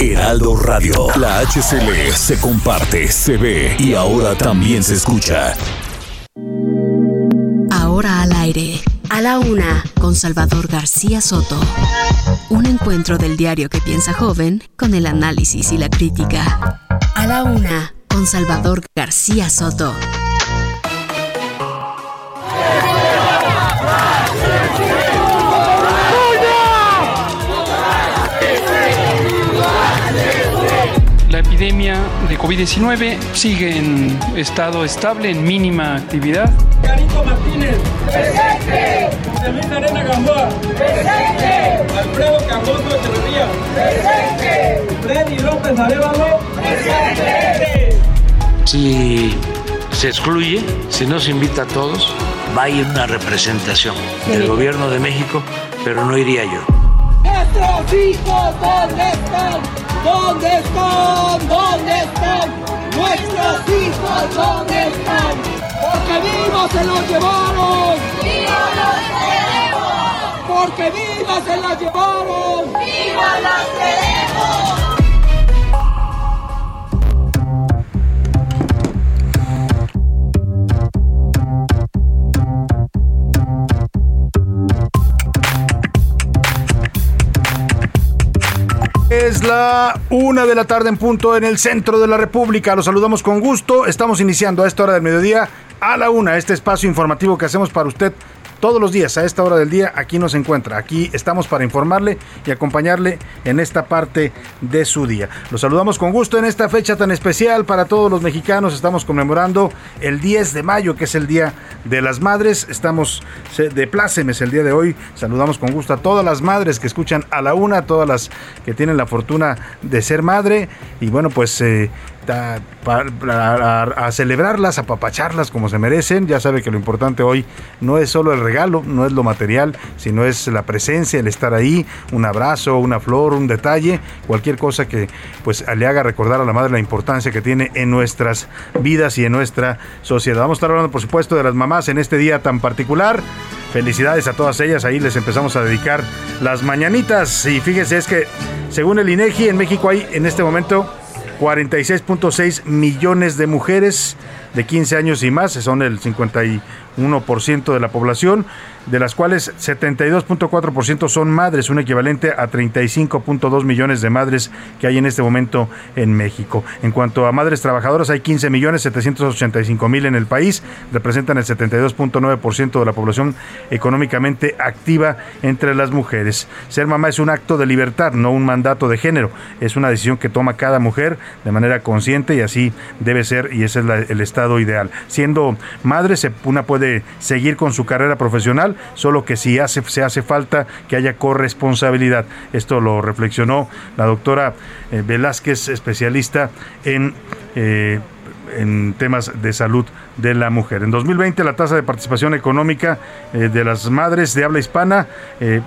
Heraldo Radio. La HCL se comparte, se ve y ahora también se escucha. Ahora al aire. A la una, con Salvador García Soto. Un encuentro del diario que piensa joven con el análisis y la crítica. A la una, con Salvador García Soto. La epidemia de COVID-19 sigue en estado estable, en mínima actividad. Carito Martínez. Presente. José Luis Arena Gamboa. Presente. Alfredo Cardoso Echeverría. Presente. Freddy López Arevalo. Presente. Si se excluye, si no se invita a todos, va a ir una representación del gobierno de México, pero no iría yo. Nuestros hijos, ¿dónde están? ¿Dónde están? ¿Dónde están? Nuestros hijos, ¿dónde están? Porque vivos se los llevaron. ¡Vivos los queremos! Porque vivos se los llevaron. ¡Vivos los queremos! Es la una de la tarde en punto en el centro de la República. Los saludamos con gusto. Estamos iniciando a esta hora del mediodía a la una este espacio informativo que hacemos para usted todos los días a esta hora del día aquí nos encuentra. Aquí estamos para informarle y acompañarle en esta parte de su día. Los saludamos con gusto en esta fecha tan especial para todos los mexicanos. Estamos conmemorando el 10 de mayo, que es el Día de las Madres. Estamos de plácemes el día de hoy. Saludamos con gusto a todas las madres que escuchan a la una, a todas las que tienen la fortuna de ser madre. Y bueno, pues eh, a, celebrarlas, a papacharlas como se merecen. Ya sabe que lo importante hoy no es solo el regalo, no es lo material, sino es la presencia, el estar ahí, un abrazo, una flor, un detalle, cualquier cosa que pues le haga recordar a la madre la importancia que tiene en nuestras vidas y en nuestra sociedad. Vamos a estar hablando, por supuesto, de las mamás en este día tan particular. Felicidades a todas ellas, ahí les empezamos a dedicar las mañanitas y fíjense es que según el INEGI en México hay en este momento 46.6 millones de mujeres de 15 años y más, son el 51% de la población, de las cuales 72.4% son madres, un equivalente a 35.2 millones de madres que hay en este momento en México. En cuanto a madres trabajadoras, hay 15 millones 785 mil en el país, representan el 72.9% de la población económicamente activa entre las mujeres. Ser mamá es un acto de libertad, no un mandato de género, es una decisión que toma cada mujer de manera consciente y así debe ser y ese es el estado ideal. Siendo madre, una puede seguir con su carrera profesional, solo que si hace, se hace falta que haya corresponsabilidad. Esto lo reflexionó la doctora eh, Velázquez, especialista en... Eh, en temas de salud de la mujer. En 2020 la tasa de participación económica eh, de las madres de habla hispana,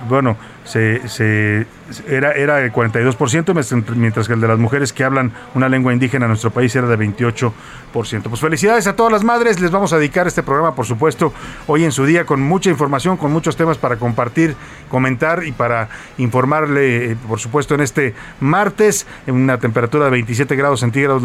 bueno, se, era, era de 42%, mientras que el de las mujeres que hablan una lengua indígena en nuestro país era de 28%. Pues felicidades a todas las madres, les vamos a dedicar este programa, por supuesto, hoy en su día con mucha información, con muchos temas para compartir, comentar y para informarle, eh, por supuesto, en este martes, en una temperatura de 27 grados centígrados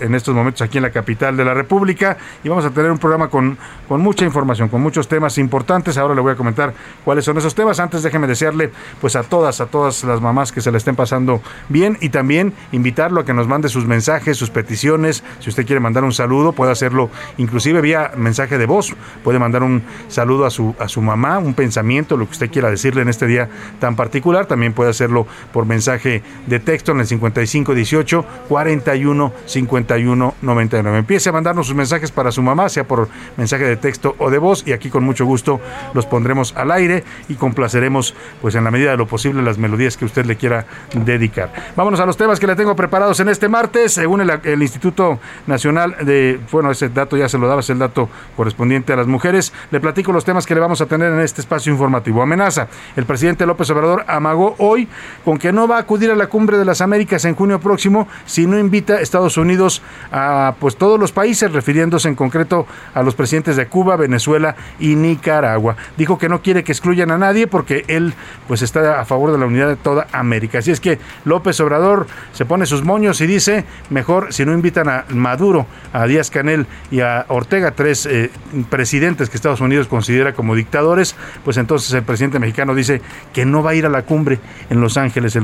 en estos momentos aquí en la capital de la República y vamos a tener un programa con, con mucha información, con muchos temas importantes. Ahora le voy a comentar cuáles son esos temas. Antes déjeme desearle pues a todas, a todas las mamás que se la estén pasando bien y también invitarlo a que nos mande sus mensajes, sus peticiones. Si usted quiere mandar un saludo, puede hacerlo inclusive vía mensaje de voz. Puede mandar un saludo a su, a su mamá, un pensamiento, lo que usted quiera decirle en este día tan particular. También puede hacerlo por mensaje de texto en el 5518 41 51 99. Empiece a mandarnos sus mensajes para su mamá, sea por mensaje de texto o de voz, y aquí con mucho gusto los pondremos al aire y complaceremos, pues en la medida de lo posible, las melodías que usted le quiera dedicar. Vámonos a los temas que le tengo preparados en este martes. Según el, Instituto Nacional de, bueno, ese dato ya se lo daba, es el dato correspondiente a las mujeres. Le platico los temas que le vamos a tener en este espacio informativo. Amenaza. El presidente López Obrador amagó hoy con que no va a acudir a la cumbre de las Américas en junio próximo si no invita a Estados Unidos a pues todos los países, refiriéndose en concreto a los presidentes de Cuba, Venezuela y Nicaragua. Dijo que no quiere que excluyan a nadie porque él pues está a favor de la unidad de toda América. Así es que López Obrador se pone sus moños y dice, mejor si no invitan a Maduro, a Díaz Canel y a Ortega, tres eh, presidentes que Estados Unidos considera como dictadores, pues entonces el presidente mexicano dice que no va a ir a la cumbre en Los Ángeles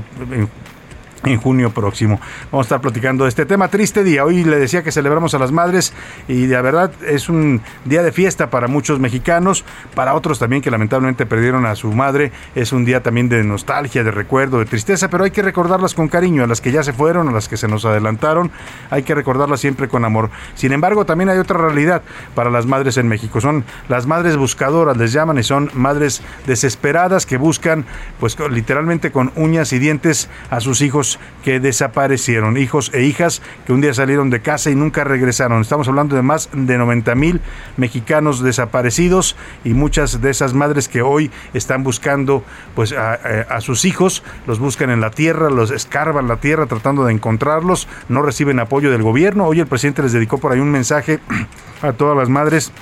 junio próximo. Vamos a estar platicando de este tema. Triste día. Hoy le decía que celebramos a las madres y de verdad es un día de fiesta para muchos mexicanos, para otros también que lamentablemente perdieron a su madre. Es un día también de nostalgia, de recuerdo, de tristeza, pero hay que recordarlas con cariño, a las que ya se fueron, a las que se nos adelantaron. Hay que recordarlas siempre con amor. Sin embargo, también hay otra realidad para las madres en México. Son las madres buscadoras, les llaman, y son madres desesperadas que buscan, pues literalmente con uñas y dientes a sus hijos que desaparecieron, hijos e hijas que un día salieron de casa y nunca regresaron. Estamos hablando de más de 90 mil mexicanos desaparecidos y muchas de esas madres que hoy están buscando pues a, a sus hijos, los buscan en la tierra, los escarban la tierra tratando de encontrarlos, no reciben apoyo del gobierno. Hoy el presidente les dedicó por ahí un mensaje a todas las madres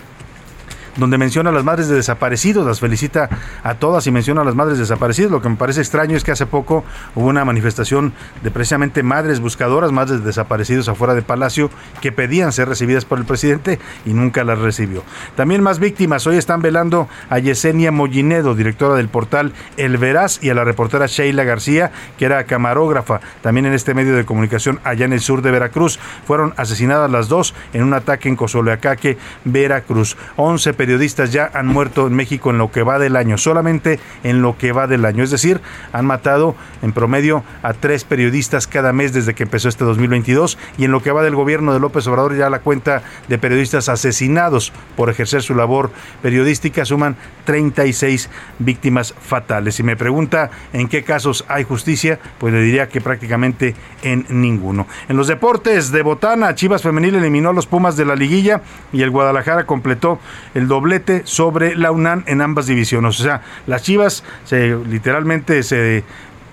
donde menciona a las madres de desaparecidos, las felicita a todas y menciona a las madres desaparecidas. Lo que me parece extraño es que hace poco hubo una manifestación de precisamente madres buscadoras, madres desaparecidos afuera de Palacio, que pedían ser recibidas por el presidente y nunca las recibió. También más víctimas. Hoy están velando a Yesenia Mollinedo, directora del portal El Veraz, y a la reportera Sheila García, que era camarógrafa también en este medio de comunicación allá en el sur de Veracruz. Fueron asesinadas las dos en un ataque en Cozoleacaque, Veracruz. 11 periodistas ya han muerto en México en lo que va del año, solamente en lo que va del año. Es decir, han matado en promedio a tres periodistas cada mes desde que empezó este 2022 y en lo que va del gobierno de López Obrador ya la cuenta de periodistas asesinados por ejercer su labor periodística suman 36 víctimas fatales. Si me pregunta en qué casos hay justicia, pues le diría que prácticamente en ninguno. En los deportes de Botana, Chivas Femenil eliminó a los Pumas de la liguilla y el Guadalajara completó el doblete sobre la UNAM en ambas divisiones. O sea, las Chivas se literalmente se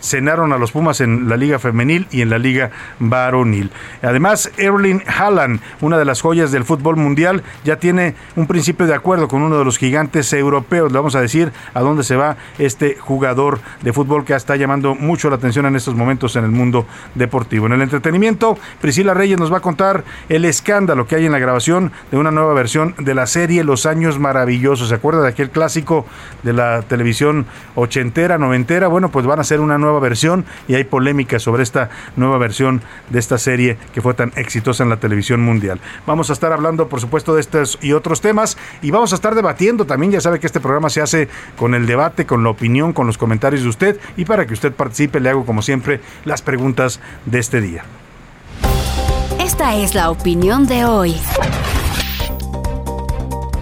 cenaron a los Pumas en la Liga Femenil y en la Liga Varonil. Además, Erling Haaland, una de las joyas del fútbol mundial, ya tiene un principio de acuerdo con uno de los gigantes europeos. Le vamos a decir a dónde se va este jugador de fútbol que está llamando mucho la atención en estos momentos en el mundo deportivo. En el entretenimiento, Priscila Reyes nos va a contar el escándalo que hay en la grabación de una nueva versión de la serie Los Años Maravillosos. ¿Se acuerda de aquel clásico de la televisión ochentera, noventera? Bueno, pues van a ser una nueva versión y hay polémica sobre esta nueva versión de esta serie que fue tan exitosa en la televisión mundial. Vamos a estar hablando, por supuesto, de estos y otros temas y vamos a estar debatiendo también. Ya sabe que este programa se hace con el debate, con la opinión, con los comentarios de usted y para que usted participe le hago como siempre las preguntas de este día. Esta es la opinión de hoy.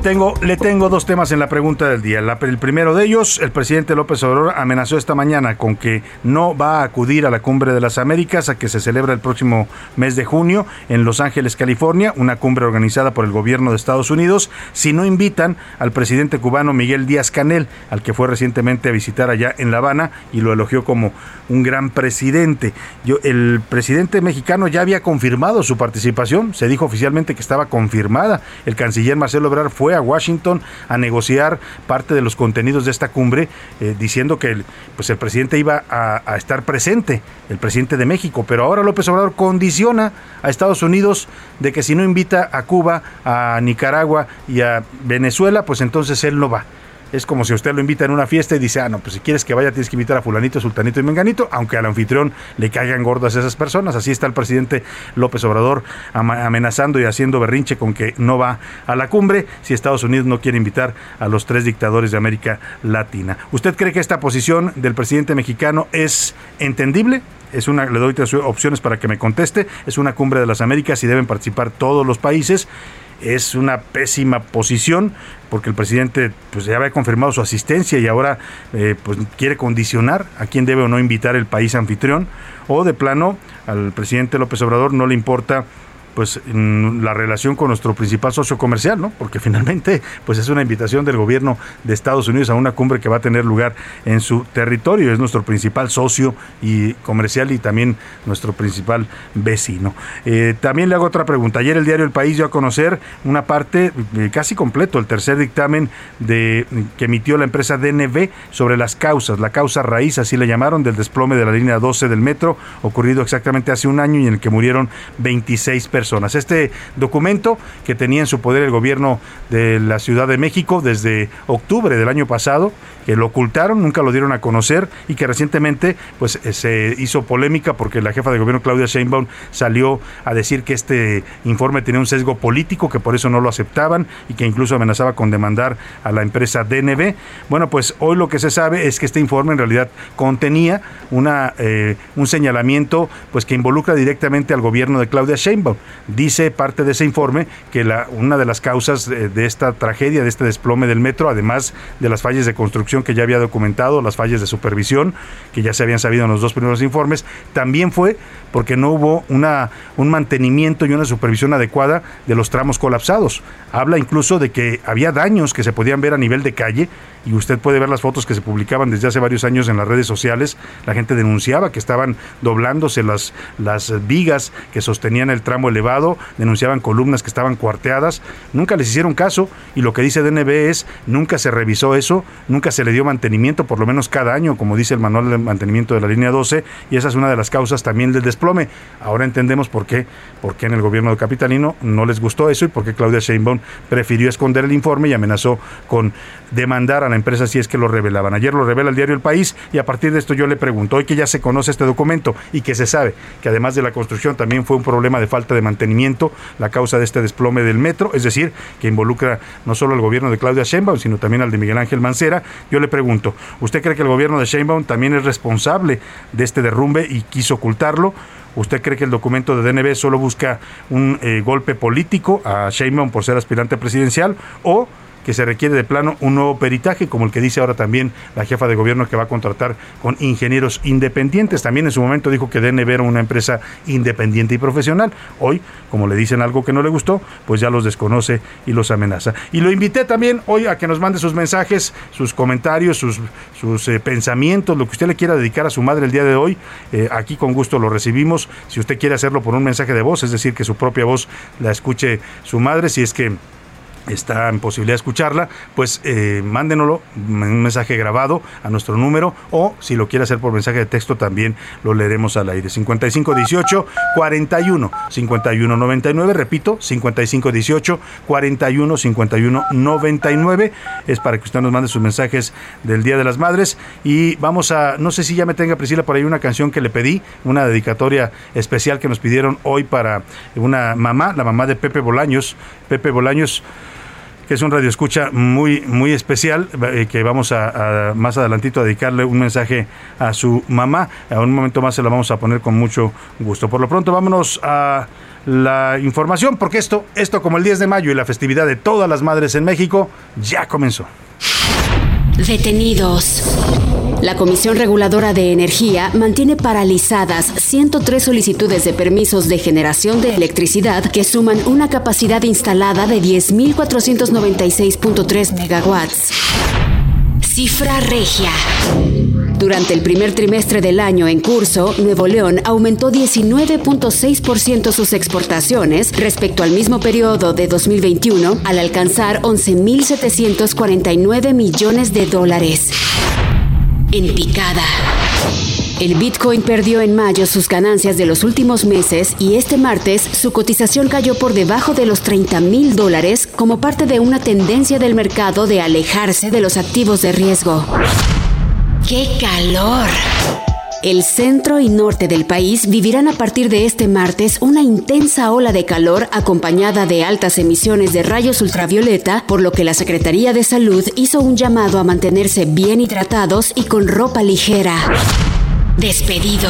Tengo, le tengo dos temas en la pregunta del día. el primero de ellos, el presidente López Obrador amenazó esta mañana con que no va a acudir a la Cumbre de las Américas, a que se celebra el próximo mes de junio en Los Ángeles, California, una cumbre organizada por el gobierno de Estados Unidos, si no invitan al presidente cubano Miguel Díaz Canel, al que fue recientemente a visitar allá en La Habana y lo elogió como un gran presidente. Yo, el presidente mexicano ya había confirmado su participación, se dijo oficialmente que estaba confirmada. El canciller Marcelo Obrador fue a Washington a negociar parte de los contenidos de esta cumbre, eh, diciendo que el, pues el presidente iba a, a, estar presente, el presidente de México. Pero ahora López Obrador condiciona a Estados Unidos de que si no invita a Cuba, a Nicaragua y a Venezuela, pues entonces él no va. Es como si usted lo invita en una fiesta y dice, ah, no, pues si quieres que vaya tienes que invitar a fulanito, sultanito y menganito, aunque al anfitrión le caigan gordas esas personas. Así está el presidente López Obrador amenazando y haciendo berrinche con que no va a la cumbre si Estados Unidos no quiere invitar a los tres dictadores de América Latina. ¿Usted cree que esta posición del presidente mexicano es entendible? es una, le doy tres opciones para que me conteste, es una cumbre de las Américas y deben participar todos los países es una pésima posición porque el presidente pues ya había confirmado su asistencia y ahora eh, pues quiere condicionar a quién debe o no invitar el país anfitrión. O de plano al presidente López Obrador no le importa pues la relación con nuestro principal socio comercial, ¿no? Porque finalmente pues es una invitación del gobierno de Estados Unidos a una cumbre que va a tener lugar en su territorio, es nuestro principal socio y comercial y también nuestro principal vecino. Eh, también le hago otra pregunta. Ayer el diario El País dio a conocer una parte eh, casi completo, el tercer dictamen de que emitió la empresa DNB sobre las causas, la causa raíz, así le llamaron, del desplome de la línea 12 del metro, ocurrido exactamente hace un año y en el que murieron 26 personas este documento que tenía en su poder el gobierno de la Ciudad de México desde octubre del año pasado, que lo ocultaron, nunca lo dieron a conocer y que recientemente pues eh, se hizo polémica porque la jefa de gobierno Claudia Sheinbaum salió a decir que este informe tenía un sesgo político, que por eso no lo aceptaban y que incluso amenazaba con demandar a la empresa DNB. Bueno, pues hoy lo que se sabe es que este informe en realidad contenía una, eh, un señalamiento pues que involucra directamente al gobierno de Claudia Sheinbaum. Dice parte de ese informe que una de las causas de, esta tragedia, de este desplome del metro, además de las fallas de construcción que ya había documentado, las fallas de supervisión que ya se habían sabido en los dos primeros informes, también fue porque no hubo un mantenimiento y una supervisión adecuada de los tramos colapsados. Habla incluso de que había daños que se podían ver a nivel de calle y usted puede ver las fotos que se publicaban desde hace varios años en las redes sociales. La gente denunciaba que estaban doblándose las, las vigas que sostenían el tramo elevado, denunciaban columnas que estaban cuarteadas. Nunca les hicieron caso y lo que dice DNB es nunca se revisó eso, nunca se le dio mantenimiento, por lo menos cada año, como dice el manual de mantenimiento de la línea 12, y esa es una de las causas también del desplome. Ahora entendemos por qué, por qué en el gobierno Capitalino no les gustó eso y por qué Claudia Sheinbaum prefirió esconder el informe y amenazó con demandar a la empresa si es que lo revelaban. Ayer lo revela el diario El País y a partir de esto yo le pregunto, hoy que ya se conoce este documento y que se sabe que además de la construcción también fue un problema de falta de mantenimiento la causa de este desplome del metro, es decir, que involucra no solo al gobierno de Claudia Sheinbaum, sino también al de Miguel Ángel Mancera, yo le pregunto, ¿usted cree que el gobierno de Sheinbaum también es responsable de este derrumbe y quiso ocultarlo? ¿Usted cree que el documento de DNB solo busca un eh, golpe político a Sheinbaum por ser aspirante presidencial o que se requiere de plano un nuevo peritaje, como el que dice ahora también la jefa de gobierno que va a contratar con ingenieros independientes. También en su momento dijo que DNB era una empresa independiente y profesional. Hoy, como le dicen algo que no le gustó, pues ya los desconoce y los amenaza. Y lo invité también hoy a que nos mande sus mensajes, sus comentarios, sus, sus eh, pensamientos, lo que usted le quiera dedicar a su madre el día de hoy. Eh, aquí con gusto lo recibimos. Si usted quiere hacerlo por un mensaje de voz, es decir, que su propia voz la escuche su madre, si es que está en posibilidad de escucharla, pues eh, mándenoslo un mensaje grabado a nuestro número o si lo quiere hacer por mensaje de texto también lo leeremos al aire. 5518 41 51 99, repito, 5518 41 51 99 es para que usted nos mande sus mensajes del Día de las Madres y vamos a no sé si ya me tenga Priscila por ahí una canción que le pedí, una dedicatoria especial que nos pidieron hoy para una mamá, la mamá de Pepe Bolaños, Pepe Bolaños que es un radio escucha muy, muy especial, eh, que vamos a, más adelantito a dedicarle un mensaje a su mamá. A un momento más se la vamos a poner con mucho gusto. Por lo pronto, vámonos a la información, porque esto, esto como el 10 de mayo y la festividad de todas las madres en México, ya comenzó. Detenidos. La Comisión Reguladora de Energía mantiene paralizadas 103 solicitudes de permisos de generación de electricidad que suman una capacidad instalada de 10.496.3 megawatts. Cifra regia. Durante el primer trimestre del año en curso, Nuevo León aumentó 19.6% sus exportaciones respecto al mismo periodo de 2021 al alcanzar 11.749 millones de dólares en picada. El Bitcoin perdió en mayo sus ganancias de los últimos meses y este martes su cotización cayó por debajo de los 30 mil dólares como parte de una tendencia del mercado de alejarse de los activos de riesgo. ¡Qué calor! El centro y norte del país vivirán a partir de este martes una intensa ola de calor acompañada de altas emisiones de rayos ultravioleta, por lo que la Secretaría de Salud hizo un llamado a mantenerse bien hidratados y con ropa ligera. Despedido.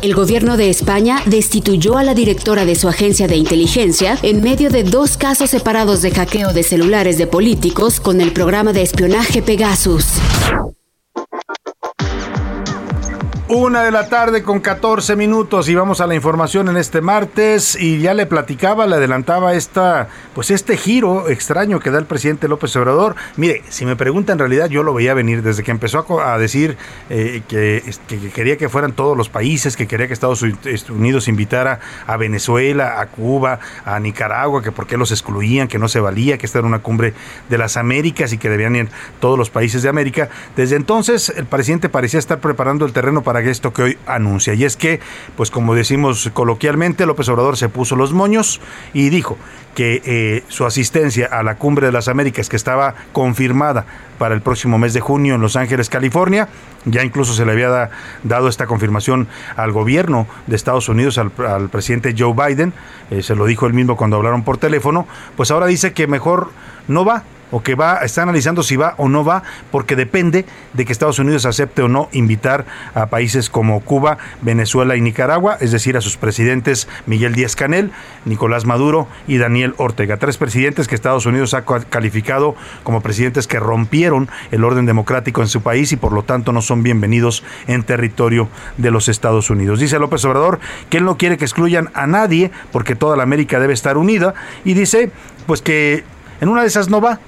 El gobierno de España destituyó a la directora de su agencia de inteligencia en medio de dos casos separados de hackeo de celulares de políticos con el programa de espionaje Pegasus. Una de la tarde con 14 minutos y vamos a la información en este martes y ya le platicaba, le adelantaba esta, pues este giro extraño que da el presidente López Obrador. Mire, si me pregunta en realidad yo lo veía venir desde que empezó a, decir eh, que, que, quería que fueran todos los países, que quería que Estados Unidos invitara a Venezuela, a Cuba, a Nicaragua, que por qué los excluían, que no se valía, que esta era una cumbre de las Américas y que debían ir todos los países de América. Desde entonces el presidente parecía estar preparando el terreno para esto que hoy anuncia. Y es que, pues como decimos coloquialmente, López Obrador se puso los moños y dijo que eh, su asistencia a la Cumbre de las Américas, que estaba confirmada para el próximo mes de junio en Los Ángeles, California, ya incluso se le había dado esta confirmación al gobierno de Estados Unidos, al, presidente Joe Biden, eh, se lo dijo él mismo cuando hablaron por teléfono, pues ahora dice que mejor no va, o que va, está analizando si va o no va, porque depende de que Estados Unidos acepte o no invitar a países como Cuba, Venezuela y Nicaragua, es decir, a sus presidentes Miguel Díaz Canel, Nicolás Maduro y Daniel Ortega. Tres presidentes que Estados Unidos ha calificado como presidentes que rompieron el orden democrático en su país y por lo tanto no son bienvenidos en territorio de los Estados Unidos. Dice López Obrador que él no quiere que excluyan a nadie porque toda la América debe estar unida y dice pues que en una de esas no va,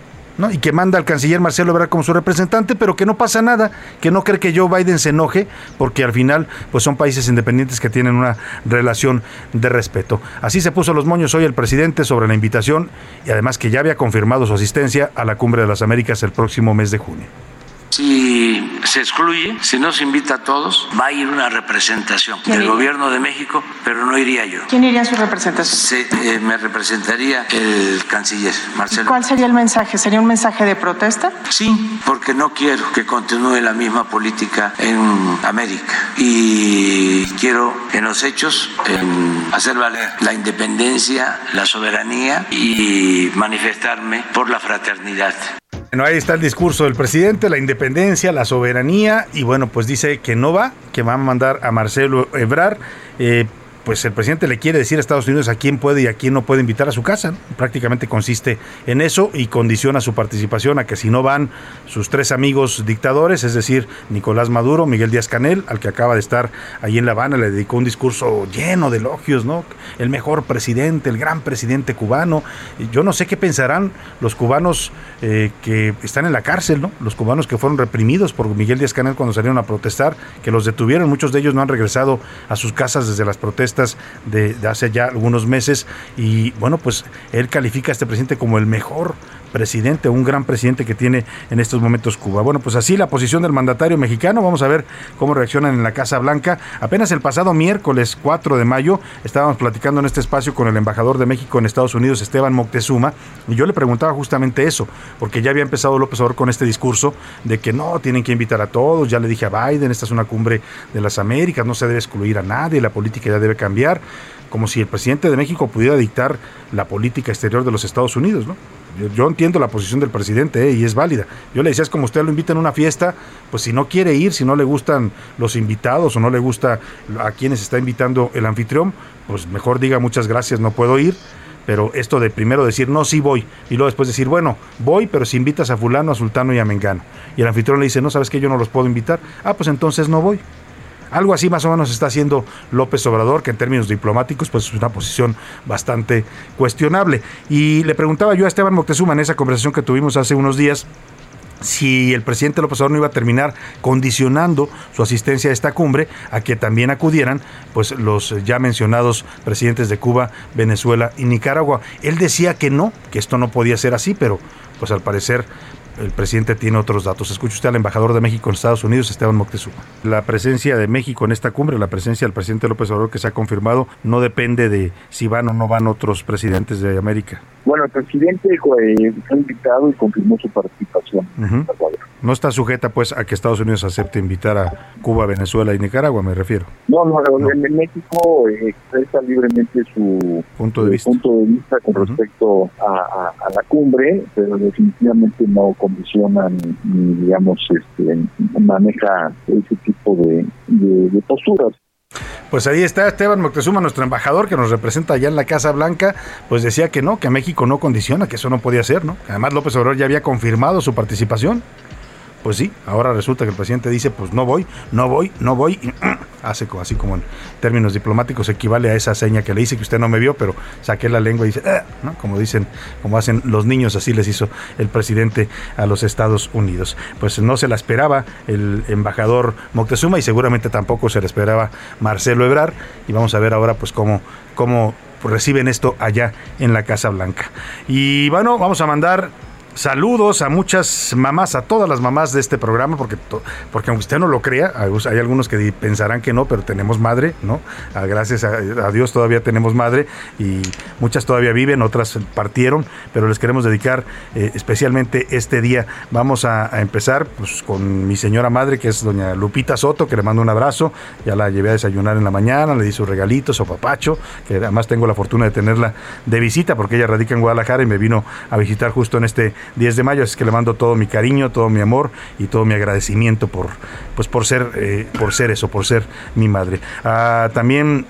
y que manda al canciller Marcelo Ebrard como su representante, pero que no pasa nada, que no cree que Joe Biden se enoje, porque al final pues son países independientes que tienen una relación de respeto. Así se puso los moños hoy el presidente sobre la invitación y además que ya había confirmado su asistencia a la Cumbre de las Américas el próximo mes de junio. Si se excluye, si no se invita a todos, va a ir una representación del gobierno de México, pero no iría yo. ¿Quién iría a su representación? Eh, me representaría el canciller Marcelo. ¿Cuál sería el mensaje? ¿Sería un mensaje de protesta? Sí, porque no quiero que continúe la misma política en América y quiero en los hechos hacer valer la independencia, la soberanía y manifestarme por la fraternidad. Bueno, ahí está el discurso del presidente, la independencia, la soberanía, y bueno, pues dice que no va, que va a mandar a Marcelo Ebrar. Eh, pues el presidente le quiere decir a Estados Unidos a quién puede y a quién no puede invitar a su casa. Prácticamente consiste en eso y condiciona su participación a que si no van sus tres amigos dictadores, es decir, Nicolás Maduro, Miguel Díaz Canel, al que acaba de estar allí en La Habana, le dedicó un discurso lleno de elogios, ¿no? El mejor presidente, el gran presidente cubano. Yo no sé qué pensarán los cubanos eh, que están en la cárcel, ¿no? Los cubanos que fueron reprimidos por Miguel Díaz Canel cuando salieron a protestar, que los detuvieron, muchos de ellos no han regresado a sus casas desde las protestas de, hace ya algunos meses y bueno, pues él califica a este presidente como el mejor presidente, un gran presidente que tiene en estos momentos Cuba. Bueno, pues así la posición del mandatario mexicano, vamos a ver cómo reaccionan en la Casa Blanca. Apenas el pasado miércoles 4 de mayo estábamos platicando en este espacio con el embajador de México en Estados Unidos, Esteban Moctezuma, y yo le preguntaba justamente eso, porque ya había empezado López Obrador con este discurso de que no, tienen que invitar a todos, ya le dije a Biden, esta es una cumbre de las Américas, no se debe excluir a nadie, la política ya debe cambiar, como si el presidente de México pudiera dictar la política exterior de los Estados Unidos, ¿no? Yo, entiendo la posición del presidente eh, y es válida. Yo le decía, es como usted lo invita en una fiesta, pues si no quiere ir, si no le gustan los invitados o no le gusta a quienes está invitando el anfitrión, pues mejor diga muchas gracias, no puedo ir. Pero esto de primero decir, no, sí voy, y luego después decir, bueno, voy, pero si invitas a fulano, a sultano y a mengano. Y el anfitrión le dice, no, sabes que yo no los puedo invitar. Ah, pues entonces no voy. Algo así más o menos está haciendo López Obrador, que en términos diplomáticos pues es una posición bastante cuestionable. Y le preguntaba yo a Esteban Moctezuma en esa conversación que tuvimos hace unos días, si el presidente López Obrador no iba a terminar condicionando su asistencia a esta cumbre a que también acudieran pues los ya mencionados presidentes de Cuba, Venezuela y Nicaragua. Él decía que no, que esto no podía ser así, pero pues al parecer el presidente tiene otros datos. Escuche usted al embajador de México en Estados Unidos, Esteban Moctezuma. La presencia de México en esta cumbre, la presencia del presidente López Obrador que se ha confirmado, no depende de si van o no van otros presidentes de América. Bueno, el presidente eh, fue invitado y confirmó su participación. No está sujeta, pues, a que Estados Unidos acepte invitar a Cuba, Venezuela y Nicaragua, me refiero. No, no, En México eh, expresa libremente su punto de vista, punto de vista con respecto a, la cumbre, pero definitivamente no condiciona ni, digamos, este, maneja ese tipo de, de posturas. Pues ahí está Esteban Moctezuma, nuestro embajador que nos representa allá en la Casa Blanca, pues decía que no, que México no condiciona, que eso no podía ser, ¿no? Además López Obrador ya había confirmado su participación pues sí, ahora resulta que el presidente dice, pues no voy, no voy, no voy, y hace así como en términos diplomáticos equivale a esa seña que le hice que usted no me vio, pero saqué la lengua y dice, ah", ¿no? como dicen, como hacen los niños, así les hizo el presidente a los Estados Unidos. Pues no se la esperaba el embajador Moctezuma y seguramente tampoco se la esperaba Marcelo Ebrar y vamos a ver ahora pues cómo, cómo reciben esto allá en la Casa Blanca. Y bueno, vamos a mandar saludos a muchas mamás, a todas las mamás de este programa, porque, porque aunque usted no lo crea, hay algunos que pensarán que no, pero tenemos madre, ¿no? Ah, gracias a, Dios todavía tenemos madre y muchas todavía viven, otras partieron, pero les queremos dedicar eh, especialmente este día. Vamos a, empezar pues, con mi señora madre, que es doña Lupita Soto, que le mando un abrazo, ya la llevé a desayunar en la mañana, le di sus regalitos o papacho, que además tengo la fortuna de tenerla de visita, porque ella radica en Guadalajara y me vino a visitar justo en este 10 de mayo, es que le mando todo mi cariño, todo mi amor y todo mi agradecimiento por, pues por ser, eh, por ser eso, por ser mi madre. Ah, también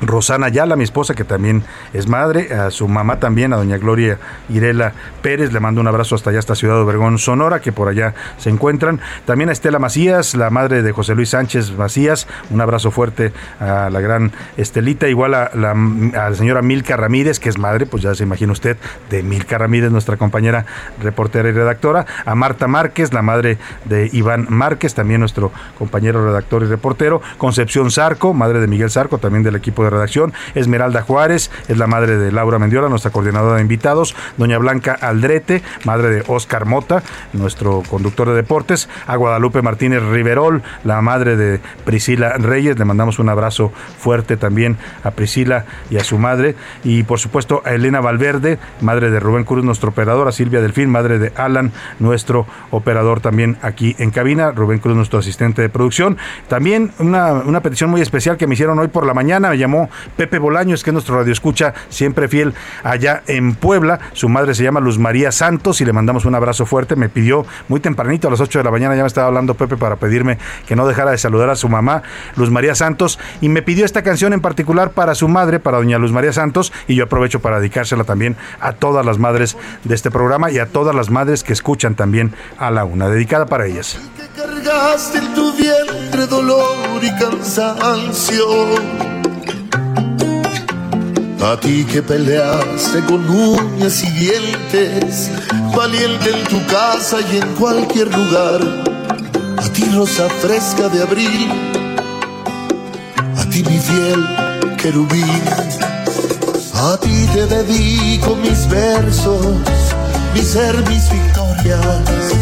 Rosana Ayala, mi esposa, que también es madre, a su mamá también, a doña Gloria Irela Pérez, le mando un abrazo hasta allá, hasta Ciudad Obregón, Sonora, que por allá se encuentran. También a Estela Macías, la madre de José Luis Sánchez Macías, un abrazo fuerte a la gran Estelita, igual a la, señora Milka Ramírez, que es madre, pues ya se imagina usted, de Milka Ramírez, nuestra compañera reportera y redactora, a Marta Márquez, la madre de Iván Márquez, también nuestro compañero redactor y reportero, Concepción Zarco, madre de Miguel Zarco, también del equipo de redacción, Esmeralda Juárez, es la madre de Laura Mendiola, nuestra coordinadora de invitados, doña Blanca Aldrete, madre de Oscar Mota, nuestro conductor de deportes, a Guadalupe Martínez Riverol, la madre de Priscila Reyes, le mandamos un abrazo fuerte también a Priscila y a su madre, y por supuesto a Elena Valverde, madre de Rubén Cruz, nuestro operador, a Silvia Delfín, madre de Alan, nuestro operador también aquí en cabina, Rubén Cruz, nuestro asistente de producción. También una, una petición muy especial que me hicieron hoy por la mañana, me llamó Pepe Bolaños, que es nuestro radio escucha, siempre fiel allá en Puebla. Su madre se llama Luz María Santos y le mandamos un abrazo fuerte. Me pidió muy tempranito, a las 8 de la mañana, ya me estaba hablando Pepe para pedirme que no dejara de saludar a su mamá, Luz María Santos, y me pidió esta canción en particular para su madre, para doña Luz María Santos, y yo aprovecho para dedicársela también a todas las madres de este programa y a todas las madres que escuchan también a la una, dedicada para ellas. tu vientre dolor y a ti que peleaste con uñas y dientes, valiente en tu casa y en cualquier lugar. A ti rosa fresca de abril, a ti mi fiel querubín. A ti te dedico mis versos, mi ser, mis victorias.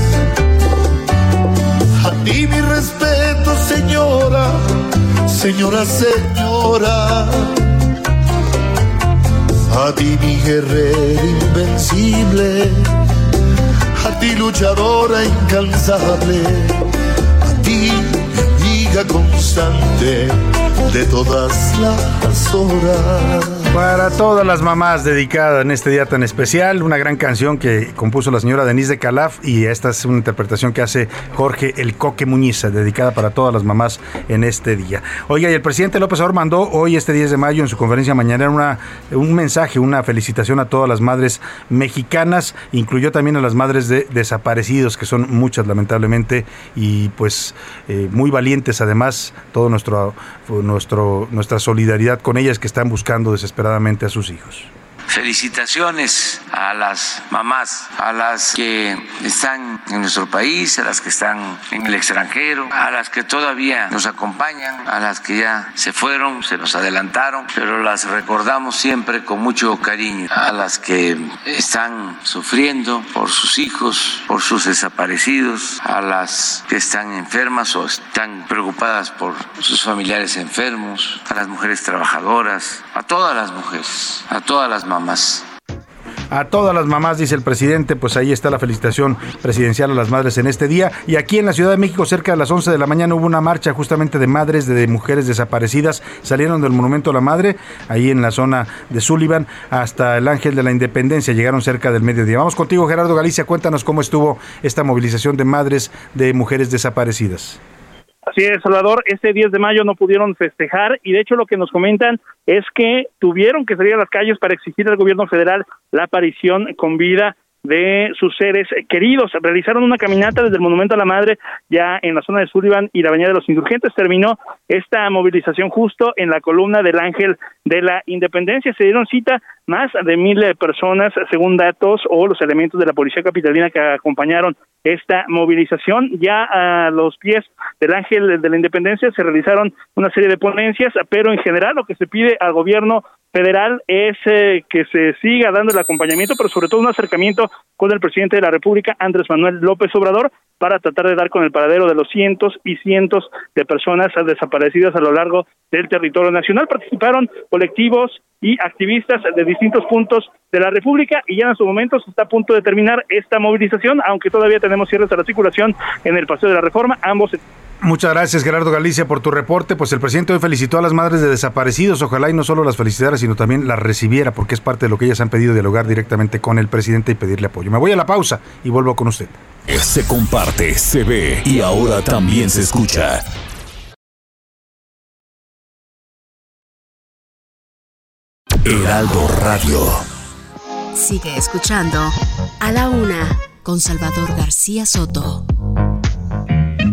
A ti mi respeto, señora, señora, señora a ti mi guerrero invencible, a ti luchadora incansable, a ti mi amiga constante de todas las horas. Para todas las mamás dedicadas en este día tan especial, una gran canción que compuso la señora Denise de Calaf y esta es una interpretación que hace Jorge El Coque Muñiz, dedicada para todas las mamás en este día. Oiga, y el presidente López Obrador mandó hoy, este 10 de mayo, en su conferencia mañana una, un mensaje, una felicitación a todas las madres mexicanas, incluyó también a las madres de desaparecidos, que son muchas lamentablemente, y pues eh, muy valientes además, todo nuestro, nuestro, nuestra solidaridad con ellas que están buscando desesperadamente a sus hijos. Felicitaciones a las mamás, a las que están en nuestro país, a las que están en el extranjero, a las que todavía nos acompañan, a las que ya se fueron, se nos adelantaron, pero las recordamos siempre con mucho cariño, a las que están sufriendo por sus hijos, por sus desaparecidos, a las que están enfermas o están preocupadas por sus familiares enfermos, a las mujeres trabajadoras, a todas las mujeres, a todas las mamás. A todas las mamás, dice el presidente, pues ahí está la felicitación presidencial a las madres en este día. Y aquí en la Ciudad de México, cerca de las 11 de la mañana, hubo una marcha justamente de madres de mujeres desaparecidas. Salieron del Monumento a la Madre, ahí en la zona de Sullivan, hasta el Ángel de la Independencia. Llegaron cerca del mediodía. Vamos contigo, Gerardo Galicia. Cuéntanos cómo estuvo esta movilización de madres de mujeres desaparecidas. Así es, Salvador, este 10 de mayo no pudieron festejar y de hecho lo que nos comentan es que tuvieron que salir a las calles para exigir al gobierno federal la aparición con vida de sus seres queridos. Realizaron una caminata desde el Monumento a la Madre ya en la zona de Sullivan y la Avenida de los Insurgentes. Terminó esta movilización justo en la columna del Ángel de la Independencia. Se dieron cita más de mil personas, según datos o los elementos de la Policía Capitalina que acompañaron esta movilización. Ya a los pies del Ángel de la Independencia se realizaron una serie de ponencias, pero en general lo que se pide al gobierno federal es eh, que se siga dando el acompañamiento, pero sobre todo un acercamiento con el presidente de la República, Andrés Manuel López Obrador, para tratar de dar con el paradero de los cientos y cientos de personas desaparecidas a lo largo del territorio nacional. Participaron colectivos y activistas de distintos puntos de la República y ya en su momento se está a punto de terminar esta movilización, aunque todavía tenemos cierres a la circulación en el Paseo de la Reforma. Ambos Muchas gracias Gerardo Galicia por tu reporte. Pues el presidente hoy felicitó a las madres de desaparecidos. Ojalá y no solo las felicitara, sino también las recibiera, porque es parte de lo que ellas han pedido dialogar directamente con el presidente y pedirle apoyo. Me voy a la pausa y vuelvo con usted. Se comparte, se ve y ahora también se escucha. Heraldo Radio. Sigue escuchando a la una con Salvador García Soto.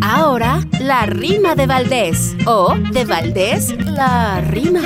Ahora, la rima de Valdés. O, de Valdés, la rima.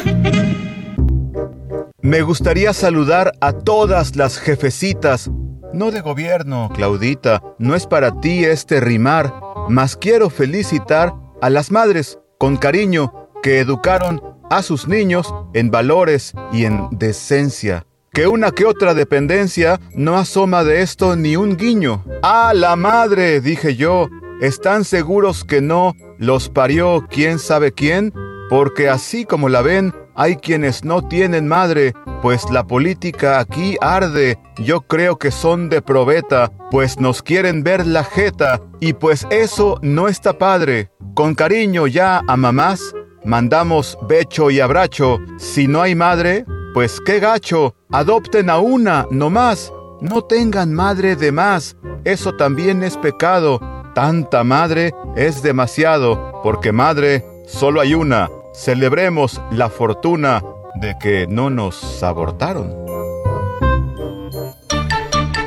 Me gustaría saludar a todas las jefecitas. No de gobierno, Claudita, no es para ti este rimar, mas quiero felicitar a las madres con cariño que educaron a sus niños en valores y en decencia. Que una que otra dependencia no asoma de esto ni un guiño. ¡A la madre! dije yo, ¿Están seguros que no los parió quién sabe quién? Porque así como la ven, hay quienes no tienen madre, pues la política aquí arde. Yo creo que son de probeta, pues nos quieren ver la jeta, y pues eso no está padre. Con cariño ya a mamás, mandamos becho y abracho. Si no hay madre, pues qué gacho, adopten a una, no más. No tengan madre de más, eso también es pecado Tanta madre es demasiado, porque madre solo hay una. Celebremos la fortuna de que no nos abortaron.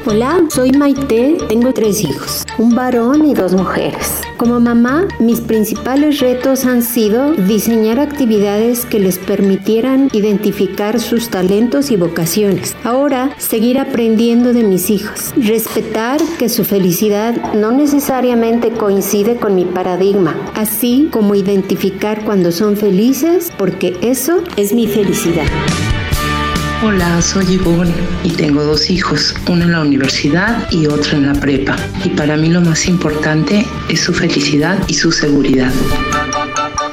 Hola, soy Maite, tengo tres hijos, un varón y dos mujeres. Como mamá, mis principales retos han sido diseñar actividades que les permitieran identificar sus talentos y vocaciones. Ahora, seguir aprendiendo de mis hijos. Respetar que su felicidad no necesariamente coincide con mi paradigma, así como identificar cuando son felices, porque eso es mi felicidad. Hola, soy Ivonne y tengo dos hijos, uno en la universidad y otro en la prepa. Y para mí lo más importante es su felicidad y su seguridad.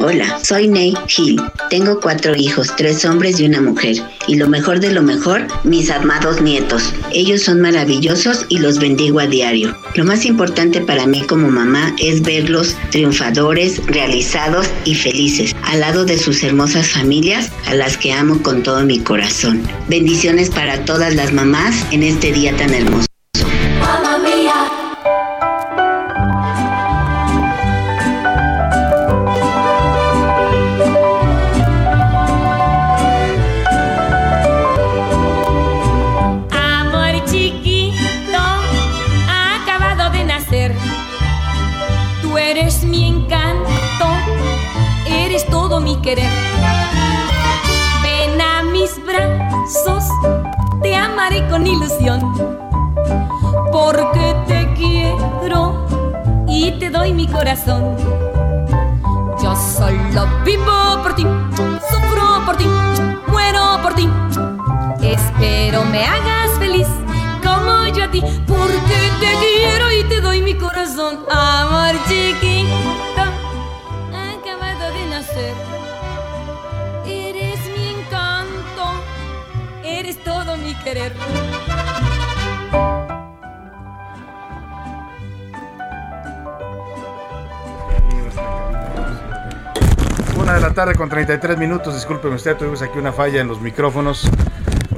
Hola, soy Ney Gil. Tengo cuatro hijos, tres hombres y una mujer. Y lo mejor de lo mejor, mis amados nietos. Ellos son maravillosos y los bendigo a diario. Lo más importante para mí como mamá es verlos triunfadores, realizados y felices, al lado de sus hermosas familias, a las que amo con todo mi corazón. Bendiciones para todas las mamás en este día tan hermoso. Brazos, te amaré con ilusión. Porque te quiero y te doy mi corazón. Yo solo vivo por ti, sufro por ti, muero por ti. Espero me hagas feliz como yo a ti, porque te quiero y te doy mi corazón. Amor chiquito, querer. Una de la tarde con 33 minutos. Disculpen usted, tuvimos aquí una falla en los micrófonos.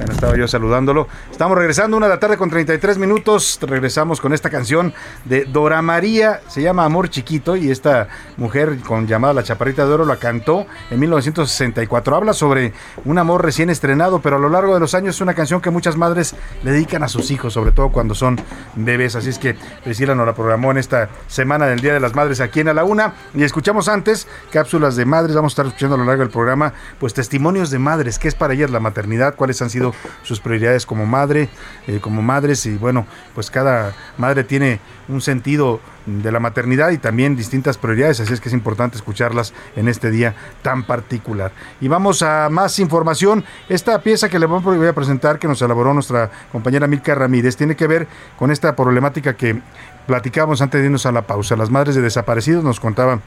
Bueno, estaba yo saludándolo. Estamos regresando una de la tarde con 33 minutos. Regresamos con esta canción de Dora María. Se llama Amor Chiquito y esta mujer con llamada La Chaparrita de Oro la cantó en 1964. Habla sobre un amor recién estrenado, pero a lo largo de los años es una canción que muchas madres le dedican a sus hijos, sobre todo cuando son bebés. Así es que Priscila nos la programó en esta semana del Día de las Madres aquí en A la Una. Y escuchamos antes cápsulas de madres. Vamos a estar escuchando a lo largo del programa, pues testimonios de madres. ¿Qué es para ellas la maternidad? ¿Cuáles han sido sus prioridades como madre, eh, como madres y bueno, pues cada madre tiene un sentido de la maternidad y también distintas prioridades, así es que es importante escucharlas en este día tan particular. Y vamos a más información. Esta pieza que le voy a presentar, que nos elaboró nuestra compañera Milka Ramírez, tiene que ver con esta problemática que platicábamos antes de irnos a la pausa. Las madres de desaparecidos nos contaban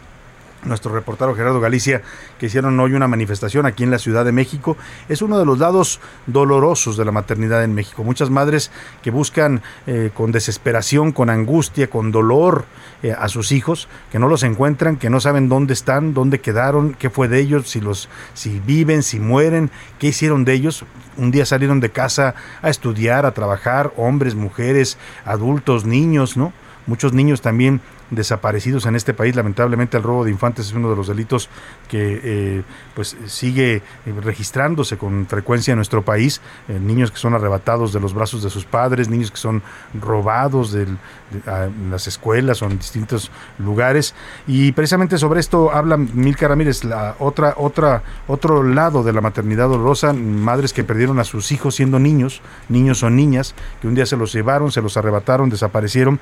nuestro reportero Gerardo Galicia, que hicieron hoy una manifestación aquí en la Ciudad de México, es uno de los lados dolorosos de la maternidad en México. Muchas madres que buscan eh, con desesperación, con angustia, con dolor eh, a sus hijos, que no los encuentran, que no saben dónde están, dónde quedaron, qué fue de ellos, si los, si viven, si mueren, qué hicieron de ellos. Un día salieron de casa a estudiar, a trabajar, hombres, mujeres, adultos, niños, ¿no? Muchos niños también desaparecidos en este país. Lamentablemente el robo de infantes es uno de los delitos que eh, pues sigue registrándose con frecuencia en nuestro país. Eh, niños que son arrebatados de los brazos de sus padres, niños que son robados de, en las escuelas o en distintos lugares. Y precisamente sobre esto habla Milka Ramírez, la otra, otra, otro lado de la maternidad dolorosa, madres que perdieron a sus hijos siendo niños, niños o niñas, que un día se los llevaron, se los arrebataron, desaparecieron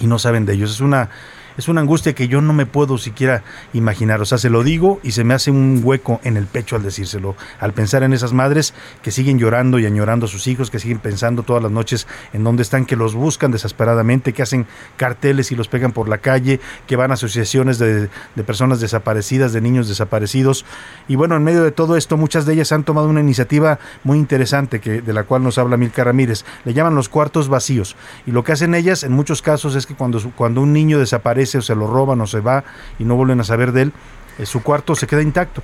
y no saben de ellos. Es una es una angustia que yo no me puedo siquiera imaginar. O sea, se lo digo y se me hace un hueco en el pecho al decírselo, al pensar en esas madres que siguen llorando y añorando a sus hijos, que siguen pensando todas las noches en dónde están, que los buscan desesperadamente, que hacen carteles y los pegan por la calle, que van a asociaciones de, personas desaparecidas, de niños desaparecidos. Y bueno, en medio de todo esto, muchas de ellas han tomado una iniciativa muy interesante que, de la cual nos habla Milka Ramírez. Le llaman los cuartos vacíos. Y lo que hacen ellas en muchos casos es que cuando, cuando un niño desaparece, o se lo roban o se va y no vuelven a saber de él, eh, su cuarto se queda intacto.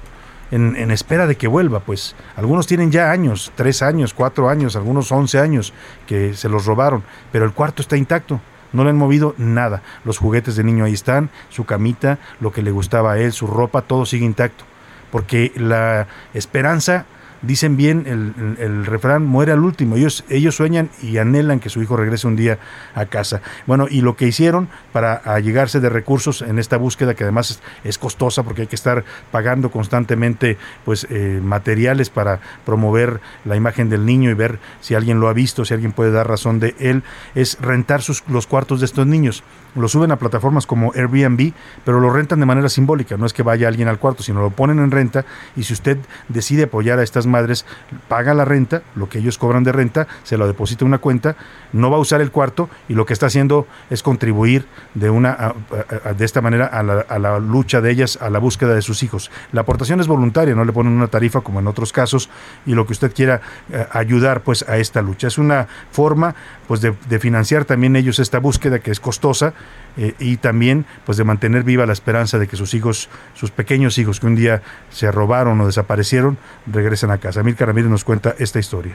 En, espera de que vuelva, pues algunos tienen ya años, tres años, cuatro años, algunos once años que se los robaron, pero el cuarto está intacto, no le han movido nada. Los juguetes de niño ahí están, su camita, lo que le gustaba a él, su ropa, todo sigue intacto. Porque la esperanza dicen bien el, refrán, muere al último. Ellos, ellos sueñan y anhelan que su hijo regrese un día a casa. Bueno, y lo que hicieron para allegarse de recursos en esta búsqueda, que además es, costosa porque hay que estar pagando constantemente pues eh, materiales para promover la imagen del niño y ver si alguien lo ha visto, si alguien puede dar razón de él, es rentar sus, los cuartos de estos niños. Lo suben a plataformas como Airbnb, pero lo rentan de manera simbólica. No es que vaya alguien al cuarto, sino lo ponen en renta y si usted decide apoyar a estas madres, paga la renta, lo que ellos cobran de renta, se lo deposita en una cuenta, no va a usar el cuarto y lo que está haciendo es contribuir de, una, de esta manera a la, a la lucha de ellas, a la búsqueda de sus hijos. La aportación es voluntaria, no le ponen una tarifa como en otros casos y lo que usted quiera eh, ayudar pues a esta lucha. Es una forma pues de financiar también ellos esta búsqueda que es costosa eh, y también pues de mantener viva la esperanza de que sus hijos, sus pequeños hijos que un día se robaron o desaparecieron, regresen a casa. Milka Ramírez nos cuenta esta historia.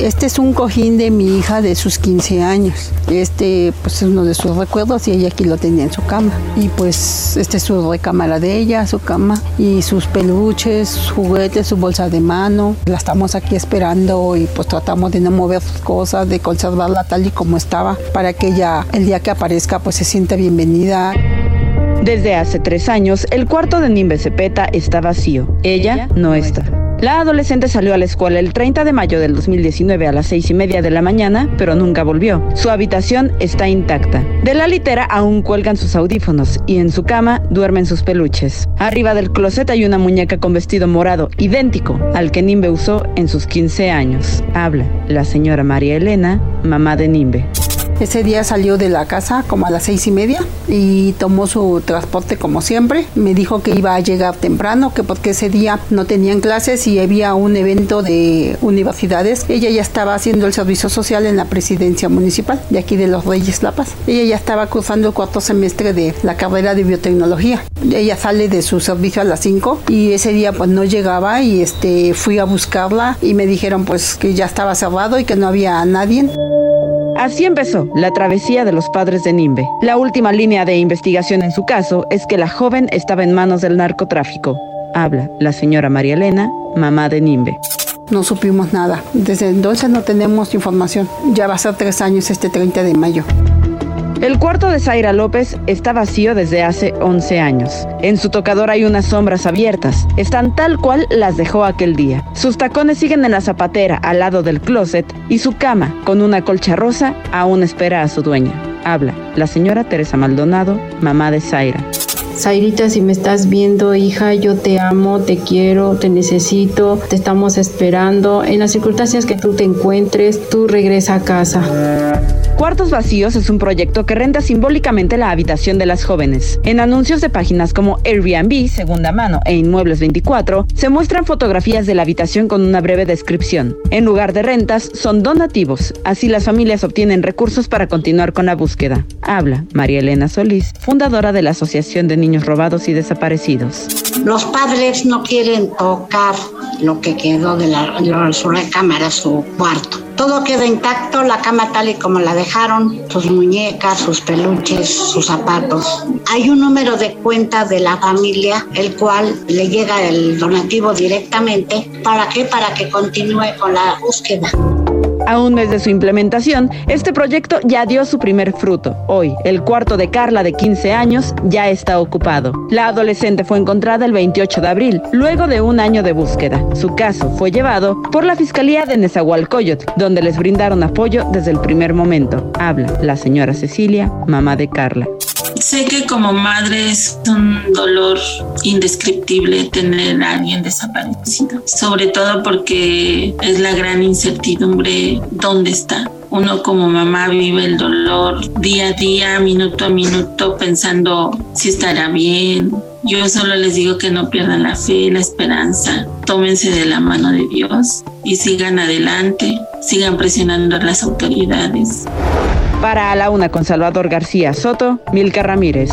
Este es un cojín de mi hija de sus 15 años. Este pues es uno de sus recuerdos y ella aquí lo tenía en su cama. Y pues este es su recámara de ella, su cama y sus peluches, sus juguetes, su bolsa de mano. La estamos aquí esperando y pues tratamos de no mover cosas, de conservarla tal y como estaba para que ella el día que aparezca pues se sienta bienvenida. Desde hace tres años, el cuarto de Nimbe Cepeta está vacío. Ella no está. La adolescente salió a la escuela el 30 de mayo del 2019 a las seis y media de la mañana, pero nunca volvió. Su habitación está intacta. De la litera aún cuelgan sus audífonos y en su cama duermen sus peluches. Arriba del closet hay una muñeca con vestido morado, idéntico al que Nimbe usó en sus 15 años. Habla la señora María Elena, mamá de Nimbe. Ese día salió de la casa como a las seis y media y tomó su transporte como siempre. Me dijo que iba a llegar temprano, que porque ese día no tenían clases y había un evento de universidades. Ella ya estaba haciendo el servicio social en la presidencia municipal de aquí de los Reyes La Paz. Ella ya estaba cursando el cuarto semestre de la carrera de biotecnología. Ella sale de su servicio a las 5 y ese día pues no llegaba y este fui a buscarla y me dijeron pues que ya estaba cerrado y que no había nadie. Así empezó la travesía de los padres de Nimbe. La última línea de investigación en su caso es que la joven estaba en manos del narcotráfico. Habla la señora María Elena, mamá de Nimbe. No supimos nada. Desde entonces no tenemos información. Ya va a ser tres años este 30 de mayo. El cuarto de Zaira López está vacío desde hace 11 años. En su tocador hay unas sombras abiertas. Están tal cual las dejó aquel día. Sus tacones siguen en la zapatera al lado del closet y su cama, con una colcha rosa, aún espera a su dueña. Habla la señora Teresa Maldonado, mamá de Zaira. Zairita, si me estás viendo, hija, yo te amo, te quiero, te necesito, te estamos esperando. En las circunstancias que tú te encuentres, tú regresa a casa. Cuartos Vacíos es un proyecto que renta simbólicamente la habitación de las jóvenes. En anuncios de páginas como Airbnb, Segunda Mano e Inmuebles 24, se muestran fotografías de la habitación con una breve descripción. En lugar de rentas, son donativos, así las familias obtienen recursos para continuar con la búsqueda. Habla María Elena Solís, fundadora de la Asociación de Niños Robados y Desaparecidos. Los padres no quieren tocar lo que quedó de, la, de recámara, su cuarto. Todo queda intacto, la cama tal y como la dejaron, sus muñecas, sus peluches, sus zapatos. Hay un número de cuenta de la familia, el cual le llega el donativo directamente. ¿Para qué? Para que continúe con la búsqueda. Aún desde su implementación, este proyecto ya dio su primer fruto. Hoy, el cuarto de Carla de 15 años ya está ocupado. La adolescente fue encontrada el 28 de abril, luego de un año de búsqueda. Su caso fue llevado por la Fiscalía de Nezahualcóyotl, donde les brindaron apoyo desde el primer momento. Habla la señora Cecilia, mamá de Carla. Sé que como madre es un dolor indescriptible tener a alguien desaparecido, sobre todo porque es la gran incertidumbre dónde está. Uno como mamá vive el dolor día a día, minuto a minuto, pensando si estará bien. Yo solo les digo que no pierdan la fe, la esperanza, tómense de la mano de Dios y sigan adelante, sigan presionando a las autoridades. Para a la una con Salvador García Soto, Milka Ramírez.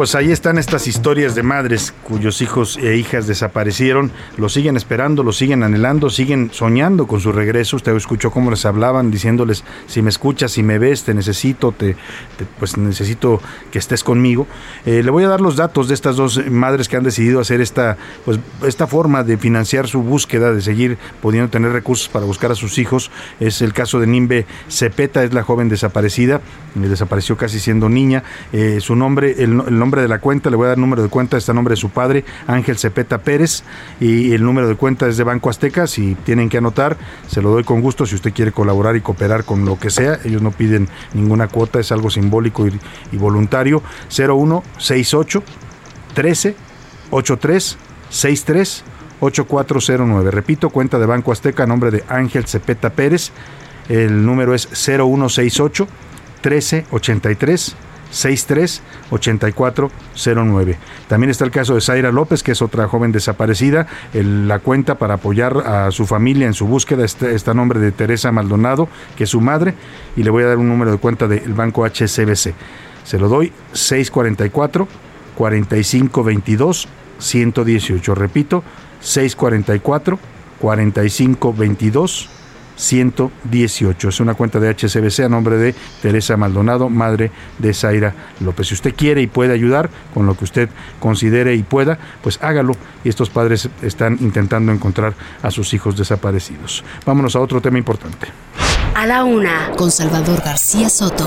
Pues ahí están estas historias de madres cuyos hijos e hijas desaparecieron, lo siguen esperando, lo siguen anhelando, siguen soñando con su regreso. Usted escuchó cómo les hablaban, diciéndoles, si me escuchas, si me ves, te necesito, te, pues necesito que estés conmigo. Eh, le voy a dar los datos de estas dos madres que han decidido hacer esta, pues, esta forma de financiar su búsqueda, de seguir pudiendo tener recursos para buscar a sus hijos. Es el caso de Nimbe Cepeta, es la joven desaparecida, eh, desapareció casi siendo niña. Eh, su nombre, el, no- el nombre de la cuenta, le voy a dar el número de cuenta, está el nombre de su padre, Ángel Cepeta Pérez, y el número de cuenta es de Banco Azteca, si tienen que anotar, se lo doy con gusto si usted quiere colaborar y cooperar con lo que sea, ellos no piden ninguna cuota, es algo simbólico y, y voluntario, 0168 13 83 63 8409. Repito, cuenta de Banco Azteca, nombre de Ángel Cepeta Pérez. El número es 0168 13 83 63 8409. También está el caso de Zaira López, que es otra joven desaparecida. El- la cuenta para apoyar a su familia en su búsqueda está, está a nombre de Teresa Maldonado, que es su madre, y le voy a dar un número de cuenta del banco HSBC. Se lo doy 644 4522 118. Repito, 644 4522 118. Es una cuenta de HSBC a nombre de Teresa Maldonado, madre de Zaira López. Si usted quiere y puede ayudar con lo que usted considere y pueda, pues hágalo. Y estos padres están intentando encontrar a sus hijos desaparecidos. Vámonos a otro tema importante. A la una, con Salvador García Soto.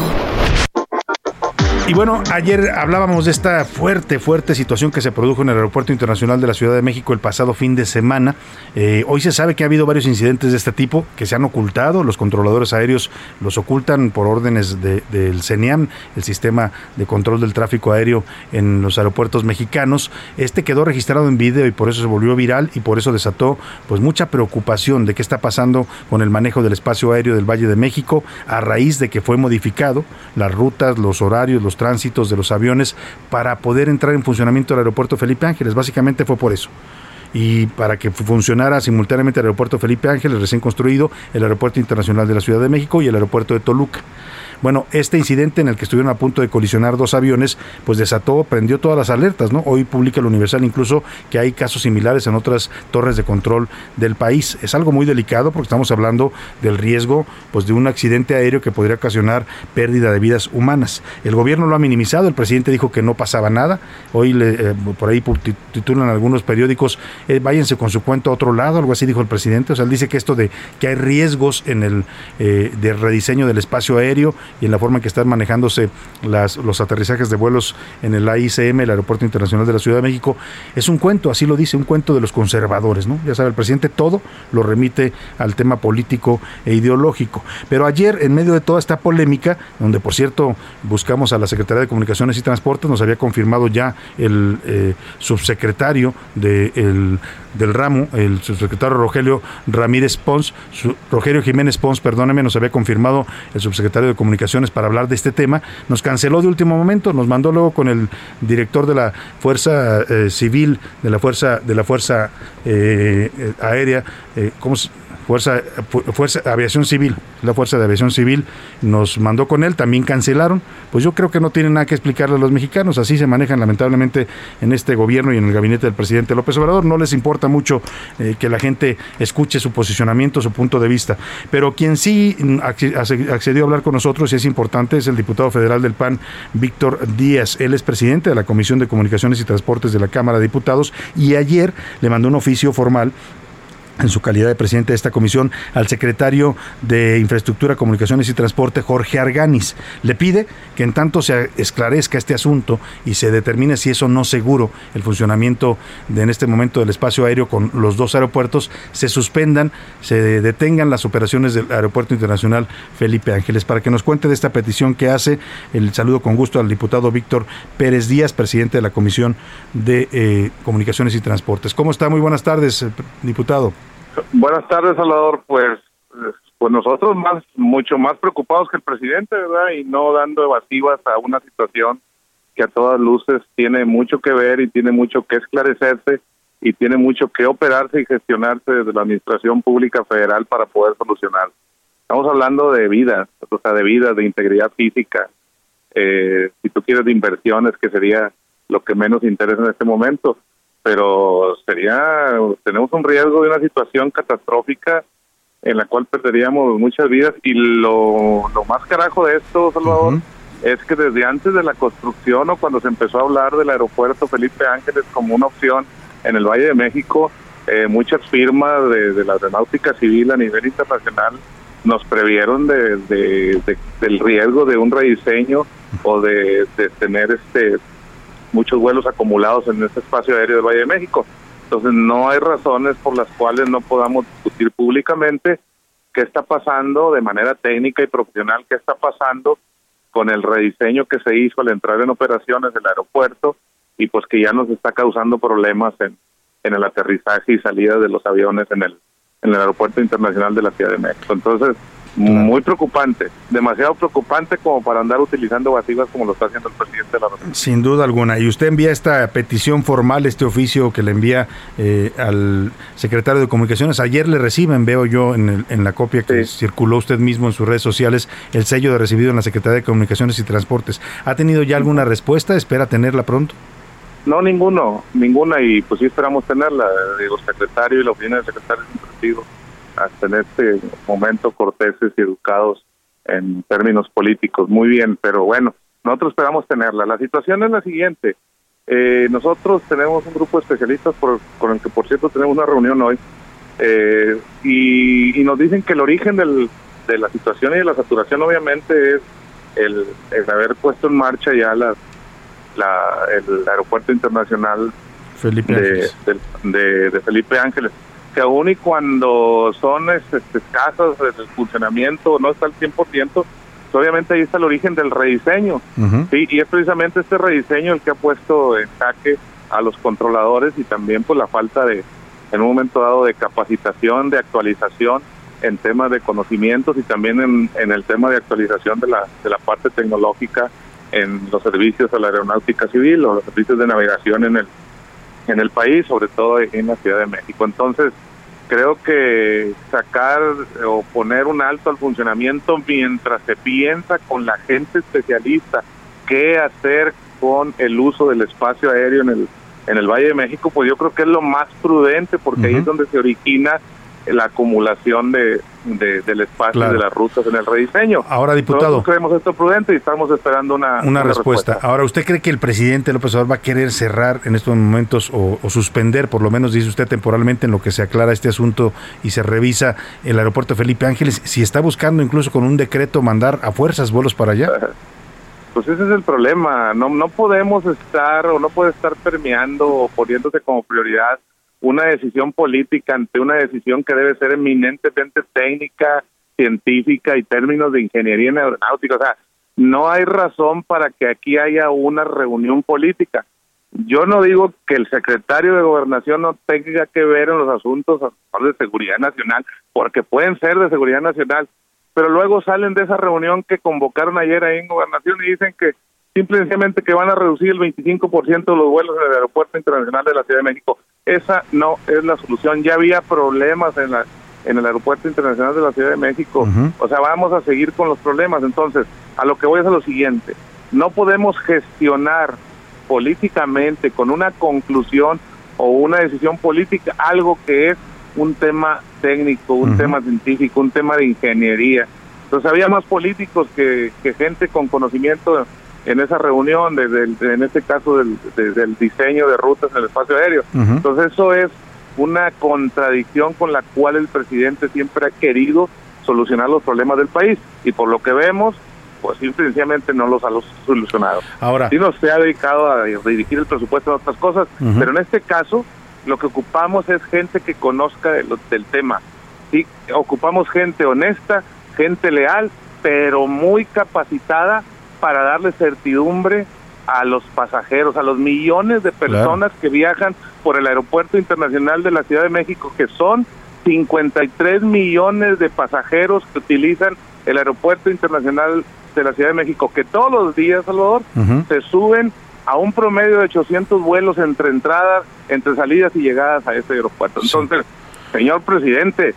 Y bueno, ayer hablábamos de esta fuerte, fuerte situación que se produjo en el Aeropuerto Internacional de la Ciudad de México el pasado fin de semana. Eh, hoy se sabe que ha habido varios incidentes de este tipo que se han ocultado. Los controladores aéreos los ocultan por órdenes del CENIAM, el sistema de control del tráfico aéreo en los aeropuertos mexicanos. Este quedó registrado en video y por eso se volvió viral y por eso desató pues mucha preocupación de qué está pasando con el manejo del espacio aéreo del Valle de México a raíz de que fue modificado las rutas, los horarios, tránsitos de los aviones para poder entrar en funcionamiento el aeropuerto Felipe Ángeles. Básicamente fue por eso y para que funcionara simultáneamente el aeropuerto Felipe Ángeles recién construido, el aeropuerto internacional de la Ciudad de México y el aeropuerto de Toluca. Bueno, este incidente en el que estuvieron a punto de colisionar dos aviones, pues desató, prendió todas las alertas, ¿no? Hoy publica el Universal incluso que hay casos similares en otras torres de control del país. Es algo muy delicado porque estamos hablando del riesgo, pues de un accidente aéreo que podría ocasionar pérdida de vidas humanas. El gobierno lo ha minimizado, el presidente dijo que no pasaba nada. Hoy le, eh, por ahí titulan algunos periódicos, eh, váyanse con su cuento a otro lado, algo así dijo el presidente. O sea, él dice que esto de que hay riesgos en el eh, de rediseño del espacio aéreo y en la forma en que están manejándose los aterrizajes de vuelos en el AICM, el Aeropuerto Internacional de la Ciudad de México, es un cuento, así lo dice, un cuento de los conservadores, ¿no? Ya sabe, el presidente todo lo remite al tema político e ideológico. Pero ayer, en medio de toda esta polémica, donde por cierto buscamos a la Secretaría de Comunicaciones y Transportes, nos había confirmado ya el eh, subsecretario de del ramo, el subsecretario Rogelio Ramírez Pons, Rogelio Jiménez Pons, perdóneme, nos había confirmado el subsecretario de Comunicaciones para hablar de este tema. Nos canceló de último momento, nos mandó luego con el director de la Fuerza eh, Civil, de la Fuerza, de la Fuerza eh, eh, Aérea, ¿cómo se Fuerza, Fuerza Aviación Civil, la Fuerza de Aviación Civil nos mandó con él, también cancelaron. Pues yo creo que no tienen nada que explicarle a los mexicanos, así se manejan lamentablemente en este gobierno y en el gabinete del presidente López Obrador. No les importa mucho eh, que la gente escuche su posicionamiento, su punto de vista. Pero quien sí accedió a hablar con nosotros y es importante es el diputado federal del PAN, Víctor Díaz. Él es presidente de la Comisión de Comunicaciones y Transportes de la Cámara de Diputados y ayer le mandó un oficio formal en su calidad de presidente de esta comisión, al secretario de Infraestructura, Comunicaciones y Transporte, Jorge Arganis. Le pide que en tanto se esclarezca este asunto y se determine si eso no seguro el funcionamiento de en este momento del espacio aéreo con los dos aeropuertos, se suspendan, se detengan las operaciones del Aeropuerto Internacional Felipe Ángeles. Para que nos cuente de esta petición que hace, el saludo con gusto al diputado Víctor Pérez Díaz, presidente de la Comisión de eh, Comunicaciones y Transportes. ¿Cómo está? Muy buenas tardes, eh, diputado. Buenas tardes, Salvador. Pues, pues nosotros más, mucho más preocupados que el presidente, ¿verdad? Y no dando evasivas a una situación que a todas luces tiene mucho que ver y tiene mucho que esclarecerse y tiene mucho que operarse y gestionarse desde la Administración Pública Federal para poder solucionar. Estamos hablando de vidas, o sea, de vidas, de integridad física, eh, si tú quieres de inversiones, que sería lo que menos interesa en este momento pero sería, tenemos un riesgo de una situación catastrófica en la cual perderíamos muchas vidas. Y lo, lo más carajo de esto, Salvador, es que desde antes de la construcción o cuando se empezó a hablar del aeropuerto Felipe Ángeles como una opción en el Valle de México, eh, muchas firmas de, la aeronáutica civil a nivel internacional nos previeron de, del riesgo de un rediseño o de, de tener este muchos vuelos acumulados en este espacio aéreo del Valle de México. Entonces no hay razones por las cuales no podamos discutir públicamente qué está pasando de manera técnica y profesional, qué está pasando con el rediseño que se hizo al entrar en operaciones del aeropuerto y pues que ya nos está causando problemas en, en el aterrizaje y salida de los aviones en el, en el aeropuerto internacional de la Ciudad de México. Entonces, muy preocupante, demasiado preocupante como para andar utilizando evasivas como lo está haciendo el presidente de la República. Sin duda alguna. Y usted envía esta petición formal, este oficio que le envía eh, al secretario de Comunicaciones. Ayer le reciben, veo yo en, en la copia que circuló usted mismo en sus redes sociales, el sello de recibido en la Secretaría de Comunicaciones y Transportes. ¿Ha tenido ya alguna respuesta? ¿Espera tenerla pronto? No, ninguno, ninguna. Y pues sí esperamos tenerla. Digo, secretario y la oficina del secretario de hasta en este momento corteses y educados en términos políticos. Muy bien, pero bueno, nosotros esperamos tenerla. La situación es la siguiente. Eh, nosotros tenemos un grupo de especialistas por, con el que, por cierto, tenemos una reunión hoy eh, y, nos dicen que el origen del, de la situación y de la saturación obviamente es el, el haber puesto en marcha ya la, la, el aeropuerto internacional Felipe de, Ángeles. de, de- de Felipe Ángeles, que aún y cuando son este, escasos el funcionamiento, no está al 100%, pues obviamente ahí está el origen del rediseño. Sí, y es precisamente este rediseño el que ha puesto en jaque a los controladores y también pues la falta de, en un momento dado, de capacitación, de actualización en temas de conocimientos y también en, en el tema de actualización de la, de la parte tecnológica en los servicios a la aeronáutica civil o los servicios de navegación en el, en el país, sobre todo en la Ciudad de México. Entonces, creo que sacar o poner un alto al funcionamiento mientras se piensa con la gente especialista qué hacer con el uso del espacio aéreo en el en el Valle de México, pues yo creo que es lo más prudente porque ahí es donde se origina la acumulación de, de- del espacio Claro. de las rutas en el rediseño. Ahora, diputado. Nosotros creemos esto prudente y estamos esperando una, Una respuesta. Ahora, ¿usted cree que el presidente López Obrador va a querer cerrar en estos momentos o, o suspender, por lo menos dice usted temporalmente, en lo que se aclara este asunto y se revisa el aeropuerto Felipe Ángeles? Si está buscando incluso con un decreto mandar a fuerzas vuelos para allá. Pues ese es el problema. No, no podemos estar o no puede estar permeando o poniéndose como prioridad una decisión política ante una decisión que debe ser eminentemente técnica, científica y términos de ingeniería en aeronáutica. O sea, no hay razón para que aquí haya una reunión política. Yo no digo que el secretario de gobernación no tenga que ver en los asuntos de seguridad nacional, porque pueden ser de seguridad nacional, pero luego salen de esa reunión que convocaron ayer ahí en gobernación y dicen que simplemente que van a reducir el 25% de los vuelos en el aeropuerto internacional de la Ciudad de México. Esa no es la solución. Ya había problemas en la en el aeropuerto internacional de la Ciudad de México. O sea, vamos a seguir con los problemas. Entonces, a lo que voy es a lo siguiente. No podemos gestionar políticamente con una conclusión o una decisión política algo que es un tema técnico, un tema científico, un tema de ingeniería. Entonces había más políticos que, que gente con conocimiento en esa reunión, desde el- en este caso del, de- del diseño de rutas en el espacio aéreo. Entonces eso es una contradicción con la cual el presidente siempre ha querido solucionar los problemas del país y por lo que vemos, pues simplemente no los ha solucionado. Ahora, Sí nos se ha dedicado a dirigir el presupuesto en otras cosas, pero en este caso lo que ocupamos es gente que conozca de lo- del tema. Sí, ocupamos gente honesta, gente leal, pero muy capacitada para darle certidumbre a los pasajeros, a los millones de personas que viajan por el aeropuerto internacional de la Ciudad de México, que son 53 millones de pasajeros que utilizan el aeropuerto internacional de la Ciudad de México, que todos los días, Salvador, se suben a un promedio de 800 vuelos entre entradas, entre salidas y llegadas a este aeropuerto. Entonces, señor presidente,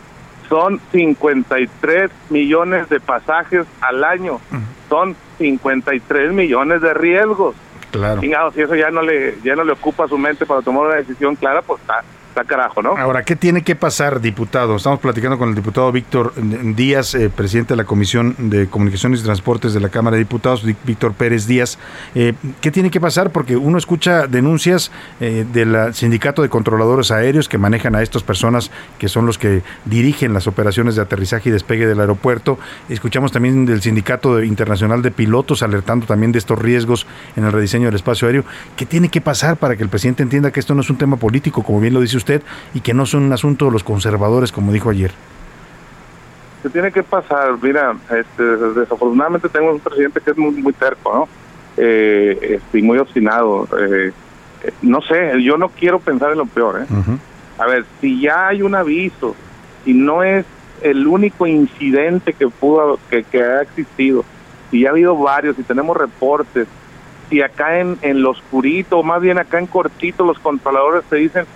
son 53 millones de pasajes al año, son 53 millones de riesgos. Claro. Chingados, si eso ya no le ya no le ocupa su mente para tomar una decisión clara, pues está, está carajo, ¿no? Ahora, ¿qué tiene que pasar, diputado? Estamos platicando con el diputado Víctor Díaz, eh, presidente de la Comisión de Comunicaciones y Transportes de la Cámara de Diputados, Víctor Pérez Díaz. Eh, ¿Qué tiene que pasar? Porque uno escucha denuncias eh, del sindicato de controladores aéreos que manejan a estas personas que son los que dirigen las operaciones de aterrizaje y despegue del aeropuerto. Escuchamos también del sindicato internacional de pilotos alertando también de estos riesgos en el rediseño del espacio aéreo. ¿Qué tiene que pasar para que el presidente entienda que esto no es un tema político, como bien lo dice usted, y que no es un asunto de los conservadores, como dijo ayer? ¿Qué tiene que pasar? Mira, este, desafortunadamente tengo un presidente que es muy, muy terco, ¿no? Eh, este, y muy obstinado. Eh, no sé, yo no quiero pensar en lo peor, ¿eh? A ver, si ya hay un aviso y no es el único incidente que pudo que, que ha existido, si ya ha habido varios y tenemos reportes, si acá en, en lo oscurito, o más bien acá en cortito, los controladores te dicen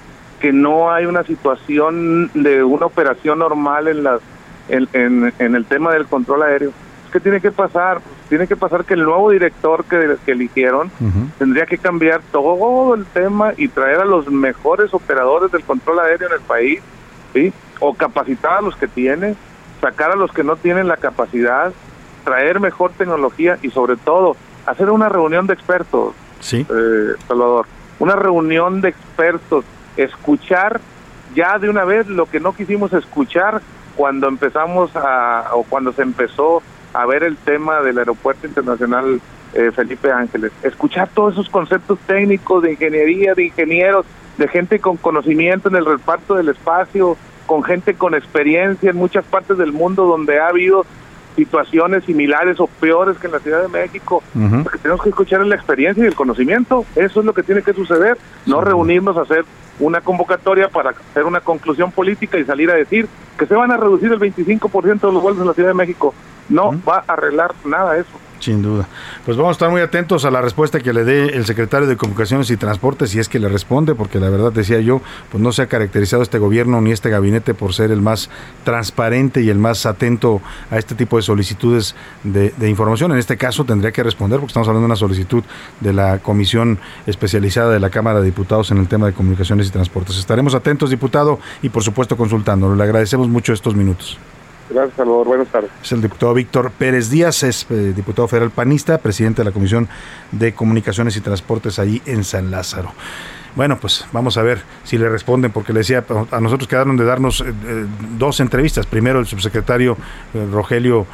que no hay una situación de una operación normal en las en, en, en el tema del control aéreo. ¿Qué tiene que pasar? Pues tiene que pasar que el nuevo director que, que eligieron tendría que cambiar todo el tema y traer a los mejores operadores del control aéreo en el país, ¿sí? O capacitar a los que tiene, sacar a los que no tienen la capacidad, traer mejor tecnología y sobre todo hacer una reunión de expertos, Sí. eh, Salvador, una reunión de expertos, escuchar ya de una vez lo que no quisimos escuchar cuando empezamos a, o cuando se empezó a ver el tema del aeropuerto internacional eh, Felipe Ángeles, escuchar todos esos conceptos técnicos de ingeniería, de ingenieros, de gente con conocimiento en el reparto del espacio, con gente con experiencia en muchas partes del mundo donde ha habido situaciones similares o peores que en la Ciudad de México, porque tenemos que escuchar la experiencia y el conocimiento, eso es lo que tiene que suceder, no reunirnos a hacer una convocatoria para hacer una conclusión política y salir a decir que se van a reducir el 25% de los vuelos en la Ciudad de México. No va a arreglar nada eso. Sin duda. Pues vamos a estar muy atentos a la respuesta que le dé el secretario de Comunicaciones y Transportes, si es que le responde, porque la verdad decía yo, pues no se ha caracterizado este gobierno ni este gabinete por ser el más transparente y el más atento a este tipo de solicitudes de, información. En este caso tendría que responder, porque estamos hablando de una solicitud de la Comisión Especializada de la Cámara de Diputados en el tema de Comunicaciones y Transportes. Estaremos atentos, diputado, y por supuesto consultándolo. Le agradecemos mucho estos minutos. Gracias, Salvador. Buenas tardes. Es el diputado Víctor Pérez Díaz, es eh, diputado federal panista, presidente de la Comisión de Comunicaciones y Transportes ahí en San Lázaro. Bueno, pues vamos a ver si le responden, porque le decía, a nosotros quedaron de darnos eh, eh, dos entrevistas. Primero el subsecretario Rogelio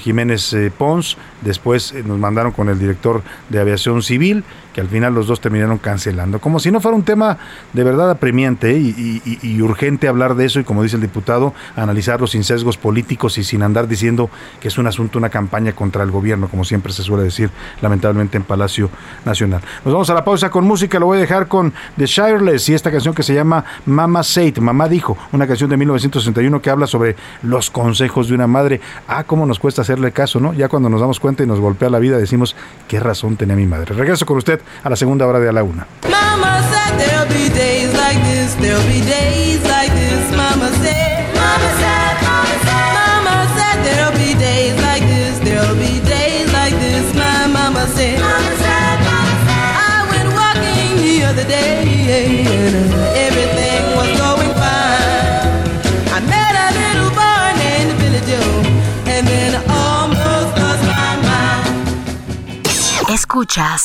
Jiménez Pons, después nos mandaron con el director de Aviación Civil que al final los dos terminaron cancelando. Como si no fuera un tema de verdad apremiante y, urgente hablar de eso y como dice el diputado, analizarlo sin sesgos políticos y sin andar diciendo que es un asunto, una campaña contra el gobierno, como siempre se suele decir lamentablemente en Palacio Nacional. Nos vamos a la pausa con música, lo voy a dejar con The Shireless y esta canción que se llama Mama Said, Mamá dijo, una canción de 1961 que habla sobre los consejos de una madre. Ah, cómo nos cuesta hacerle caso, ¿no? Ya cuando nos damos cuenta y nos golpea la vida decimos, qué razón tenía mi madre. Regreso con usted a la segunda hora de A la Una. Mama said there'll be days like this, there'll be days like this, Mama said. Mama said, Mama said. Mama said there'll be days like this, there'll be days like this, my mama said. Mama said, Mama said. I went walking the other day and everything was going fine. I met a little boy named Billy Joe and then almost lost my mind. Escuchas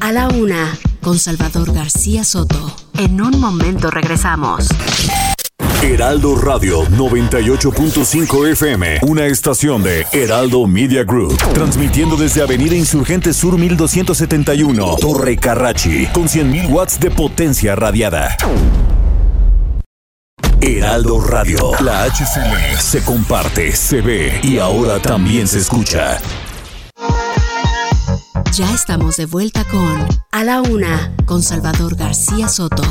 a la una con Salvador García Soto. En un momento regresamos. Heraldo Radio 98.5 FM, una estación de Heraldo Media Group, transmitiendo desde Avenida Insurgente Sur 1271, Torre Carrachi, con 100.000 watts de potencia radiada. Heraldo Radio, la HCL se comparte, se ve y ahora también se escucha. Ya estamos de vuelta con A la Una, con Salvador García Soto.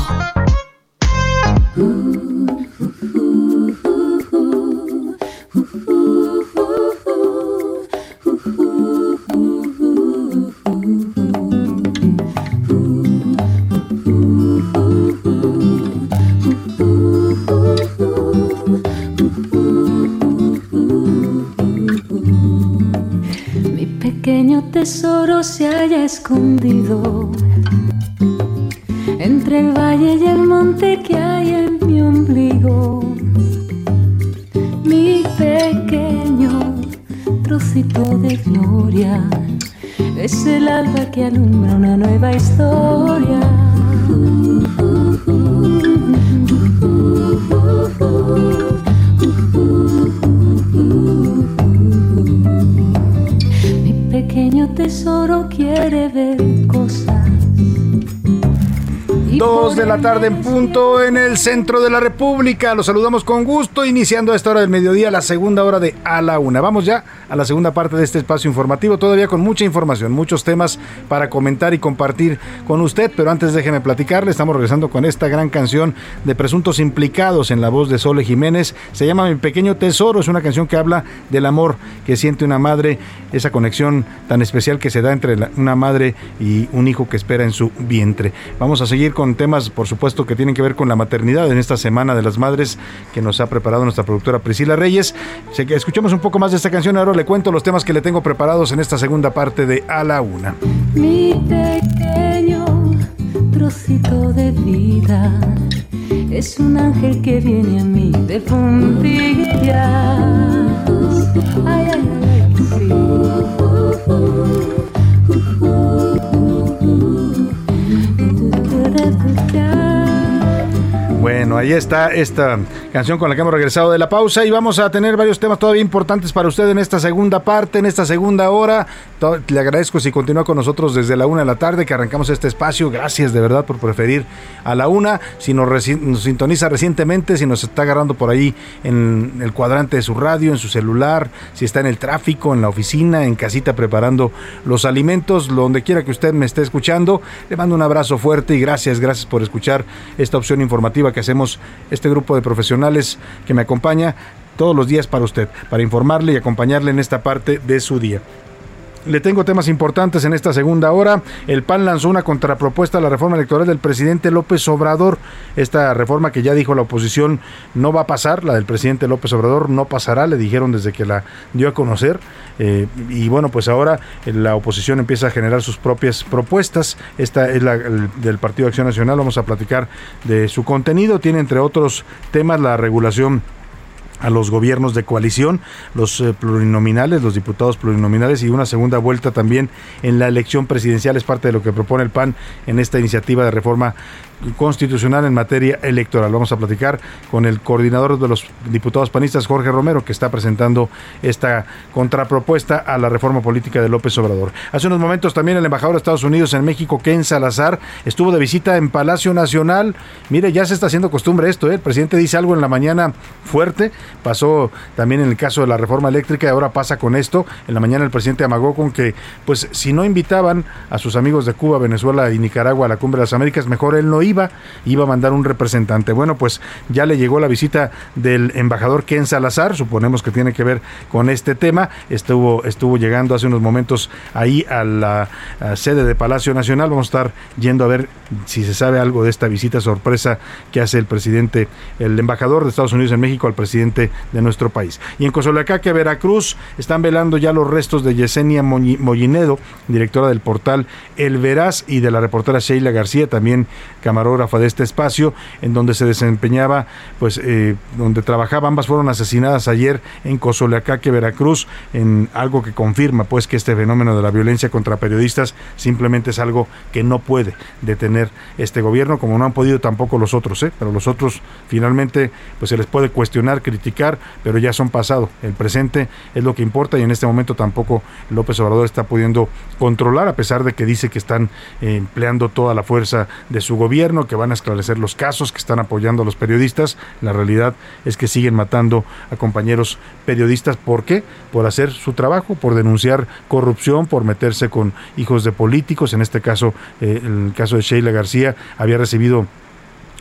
Tesoro se haya escondido entre el valle y el monte que hay en mi ombligo. Mi pequeño trocito de gloria es el alba que alumbra una nueva historia. Tesoro quiere ver Dos de la tarde en punto en el centro de la República. Los saludamos con gusto, iniciando a esta hora del mediodía, la segunda hora de A la Una. Vamos ya a la segunda parte de este espacio informativo, todavía con mucha información, muchos temas para comentar y compartir con usted. Pero antes déjeme platicarle, estamos regresando con esta gran canción de presuntos implicados en la voz de Sole Jiménez. Se llama Mi Pequeño Tesoro, es una canción que habla del amor que siente una madre, esa conexión tan especial que se da entre una madre y un hijo que espera en su vientre. Vamos a seguir con temas, por supuesto, que tienen que ver con la maternidad en esta Semana de las Madres que nos ha preparado nuestra productora Priscila Reyes. que escuchemos un poco más de esta canción, ahora le cuento los temas que le tengo preparados en esta segunda parte de A la Una. Mi pequeño trocito de vida es un ángel que viene a mí de puntillas. Bueno, ahí está esta canción con la que hemos regresado de la pausa y vamos a tener varios temas todavía importantes para usted en esta segunda parte, en esta segunda hora. Le agradezco si continúa con nosotros desde la una de la tarde que arrancamos este espacio. Gracias de verdad por preferir a la una. Si nos, sintoniza recientemente, si nos está agarrando por ahí en el cuadrante de su radio, en su celular, si está en el tráfico, en la oficina, en casita preparando los alimentos, donde quiera que usted me esté escuchando, le mando un abrazo fuerte y gracias, gracias por escuchar esta opción informativa que hacemos este grupo de profesionales que me acompaña todos los días para usted, para informarle y acompañarle en esta parte de su día. Le tengo temas importantes en esta segunda hora. El PAN lanzó una contrapropuesta a la reforma electoral del presidente López Obrador. Esta reforma que ya dijo la oposición no va a pasar, la del presidente López Obrador no pasará, le dijeron desde que la dio a conocer. Eh, y bueno, pues ahora la oposición empieza a generar sus propias propuestas. Esta es la del Partido Acción Nacional. Vamos a platicar de su contenido. Tiene entre otros temas la regulación a los gobiernos de coalición, los eh, plurinominales, los diputados plurinominales y una segunda vuelta también en la elección presidencial es parte de lo que propone el PAN en esta iniciativa de reforma constitucional en materia electoral. Vamos a platicar con el coordinador de los diputados panistas, Jorge Romero, que está presentando esta contrapropuesta a la reforma política de López Obrador. Hace unos momentos también el embajador de Estados Unidos en México, Ken Salazar, estuvo de visita en Palacio Nacional. Mire, ya se está haciendo costumbre esto, ¿eh? el presidente dice algo en la mañana fuerte, pasó también en el caso de la reforma eléctrica y ahora pasa con esto. En la mañana el presidente amagó con que, pues si no invitaban a sus amigos de Cuba, Venezuela y Nicaragua a la Cumbre de las Américas, mejor él no iba, iba a mandar un representante. Bueno, pues ya le llegó la visita del embajador Ken Salazar, suponemos que tiene que ver con este tema. Estuvo, estuvo llegando hace unos momentos ahí a la sede de Palacio Nacional. Vamos a estar yendo a ver si se sabe algo de esta visita sorpresa que hace el presidente, el embajador de Estados Unidos en México al presidente de nuestro país. Y en Cozoleacaque, Veracruz, están velando ya los restos de Yesenia Mollinedo, directora del portal El Veraz, y de la reportera Sheila García, también camarógrafa de este espacio, en donde se desempeñaba, pues, eh, donde trabajaba. Ambas fueron asesinadas ayer en Cozoleacaque, Veracruz, en algo que confirma, pues, que este fenómeno de la violencia contra periodistas simplemente es algo que no puede detener este gobierno, como no han podido tampoco los otros, ¿eh? pero los otros finalmente, pues, se les puede cuestionar, criticar, pero ya son pasado. El presente es lo que importa y en este momento tampoco López Obrador está pudiendo controlar, a pesar de que dice que están eh, empleando toda la fuerza de su gobierno, que van a esclarecer los casos, que están apoyando a los periodistas. La realidad es que siguen matando a compañeros periodistas. ¿Por qué? Por hacer su trabajo, por denunciar corrupción, por meterse con hijos de políticos. En este caso, eh, el caso de Sheila García había recibido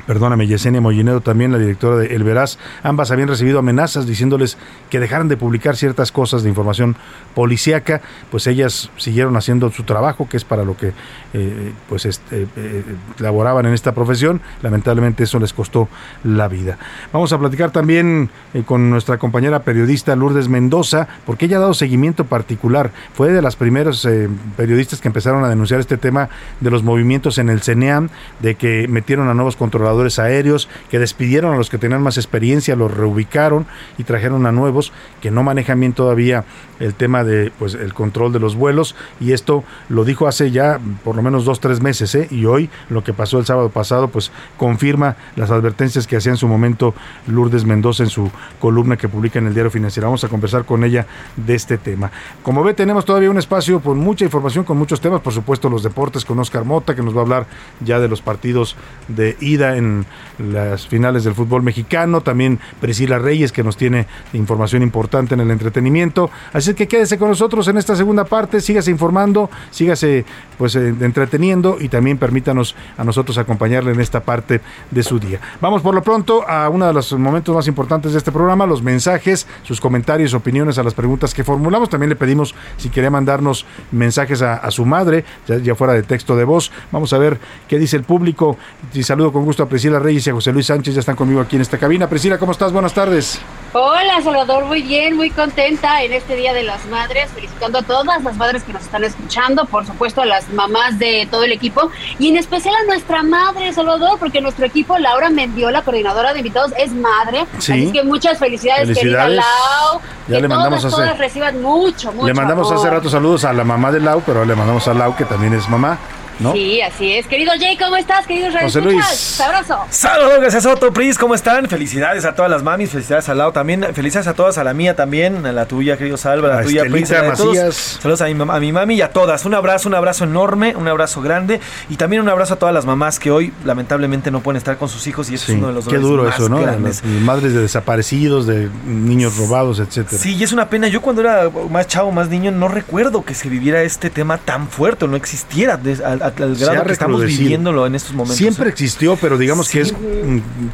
perdóname, Yesenia Mollinedo, también la directora de El Veraz, ambas habían recibido amenazas diciéndoles que dejaran de publicar ciertas cosas de información policíaca, pues ellas siguieron haciendo su trabajo, que es para lo que eh, pues este, eh, laboraban en esta profesión, lamentablemente eso les costó la vida. Vamos a platicar también eh, con nuestra compañera periodista Lourdes Mendoza, porque ella ha dado seguimiento particular, fue de las primeras periodistas que empezaron a denunciar este tema de los movimientos en el CENEAM, de que metieron a nuevos controladores aéreos que despidieron a los que tenían más experiencia, los reubicaron y trajeron a nuevos que no manejan bien todavía el tema de pues el control de los vuelos. Y esto lo dijo hace ya por lo menos dos tres meses ¿eh? y hoy lo que pasó el sábado pasado pues confirma las advertencias que hacía en su momento Lourdes Mendoza en su columna que publica en el diario financiero. Vamos a conversar con ella de este tema. Como ve tenemos todavía un espacio con mucha información con muchos temas por supuesto los deportes con Oscar Mota que nos va a hablar ya de los partidos de ida en las finales del fútbol mexicano, también Priscila Reyes que nos tiene información importante en el entretenimiento. Así que quédese con nosotros en esta segunda parte, sígase informando, sígase pues eh, entreteniendo y también permítanos a nosotros acompañarle en esta parte de su día. Vamos por lo pronto a uno de los momentos más importantes de este programa, los mensajes, sus comentarios, opiniones a las preguntas que formulamos. También le pedimos si quería mandarnos mensajes a, su madre, ya, fuera de texto de voz. Vamos a ver qué dice el público. Y saludo con gusto a Priscila Reyes y a José Luis Sánchez, ya están conmigo aquí en esta cabina. Priscila, ¿cómo estás? Buenas tardes. Hola Salvador, muy bien, muy contenta en este Día de las Madres, felicitando a todas las madres que nos están escuchando, por supuesto a las mamás de todo el equipo y en especial a nuestra madre Salvador, porque nuestro equipo, Laura Mendiola, coordinadora de invitados, es madre. Así que muchas felicidades, querida Lau. Ya le mandamos todas, hace, reciban mucho, mucho Le mandamos hace rato saludos a la mamá de Lau, pero le mandamos a Lau que también es mamá ¿no? Sí, así es. Querido Jay, ¿cómo estás? Querido Jay, José Luis. Sabroso. Saludos, gracias Soto, Pris, ¿cómo están? Felicidades a todas las mamis, felicidades al lado también, felicidades a todas, a la mía también, a la tuya, querido Salva, a la A tuya, Pris, a todos. Saludos a mi, a mi mami y a todas. Un abrazo, un abrazo enorme, un abrazo grande y también un abrazo a todas las mamás que hoy lamentablemente no pueden estar con sus hijos y eso Sí, es uno de los qué duro más eso, ¿no? grandes. Madres de desaparecidos, de niños robados, etcétera. Sí, y es una pena. Yo cuando era más chavo, más niño, no recuerdo que se viviera este tema tan fuerte, o no existiera al, al- grado que estamos viviéndolo en estos momentos. Siempre ¿eh? existió, pero digamos que es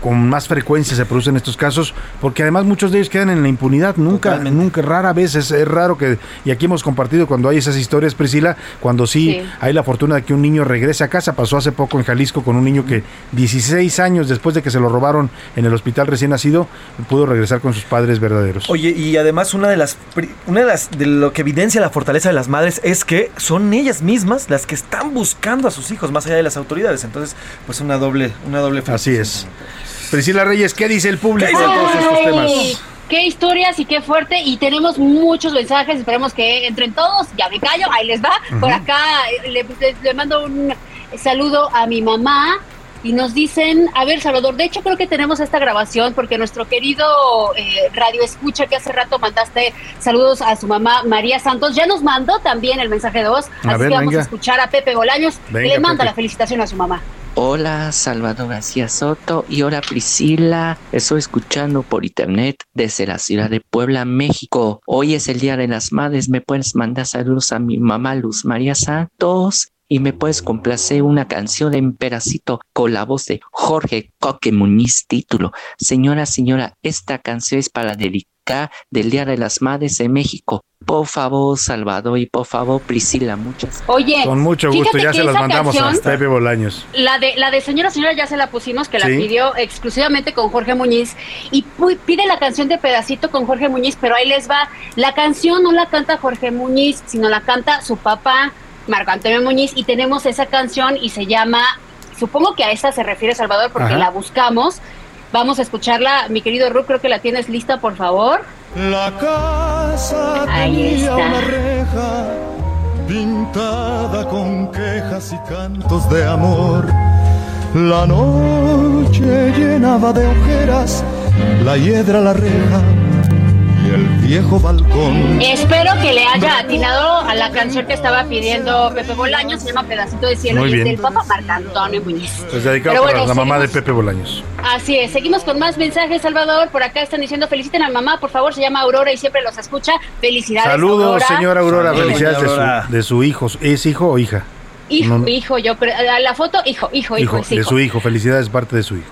con más frecuencia se producen estos casos, porque además muchos de ellos quedan en la impunidad. Nunca, nunca, rara vez es, es raro que, y aquí hemos compartido cuando hay esas historias, Priscila, cuando sí, Sí. hay la fortuna de que un niño regrese a casa. Pasó hace poco en Jalisco con un niño que 16 años después de que se lo robaron en el hospital recién nacido, pudo regresar con sus padres verdaderos. Oye, y además una de las una de las de lo que evidencia la fortaleza de las madres es que son ellas mismas las que están buscando a sus hijos más allá de las autoridades. Entonces, pues una doble una doble Así es. Priscila Reyes, ¿qué dice el público de ¿Qué dice el todos estos temas? Qué historias y qué fuerte. Y tenemos muchos mensajes. Esperemos que entren todos. Ya me callo, ahí les va. Por acá eh, le, le- le mando un saludo a mi mamá. Y nos dicen, a ver, Salvador, de hecho creo que tenemos esta grabación porque nuestro querido eh, Radio Escucha, que hace rato mandaste saludos a su mamá María Santos, ya nos mandó también el mensaje de voz. A así ver, que vamos venga. a escuchar a Pepe Bolaños Venga, le manda Pepe. la felicitación a su mamá. Hola, Salvador García Soto y hola Priscila. Estoy escuchando por internet desde la ciudad de Puebla, México. Hoy es el Día de las Madres. ¿Me puedes mandar saludos a mi mamá Luz María Santos? Y me puedes complacer una canción en pedacito con la voz de Jorge Coque Muñiz, título. Señora, señora, esta canción es para dedicar del Día de las Madres en México. Por favor, Salvador, y por favor, Priscila, muchas Oye, Con mucho gusto, ya se las mandamos a Pepe Bolaños. La de, la de Señora Señora ya se la pusimos, que la Sí. pidió exclusivamente con Jorge Muñiz. Y pide la canción de Pedacito con Jorge Muñiz, pero ahí les va. La canción no la canta Jorge Muñiz, sino la canta su papá, Marco Antonio Muñiz. Y tenemos esa canción y se llama, supongo que a esta se refiere Salvador porque Ajá. la buscamos. Vamos a escucharla. Mi querido Ru, creo que la tienes lista, por favor. La casa Ahí tenía está. una reja pintada con quejas y cantos de amor. La noche llenaba de ojeras la hiedra, la reja y el viejo balcón. Espero que le haya atinado a la canción que estaba pidiendo Pepe Bolaños. Se llama Pedacito de Cielo Muy y es del Papa Marco Antonio Muñiz. Pues dedicado Pero para bueno, la mamá de Pepe Bolaños. Así es, seguimos con más mensajes, Salvador. Por acá están diciendo feliciten a mamá, por favor, se llama Aurora y siempre los escucha. Felicidades. Saludos, Aurora. señora Aurora. Saludos, Felicidades de su, de su hijo. ¿Es hijo o hija? Hijo, No, hijo, yo creo. La foto, hijo, hijo, hijo, es de hijo. su hijo. Felicidades parte de su hijo.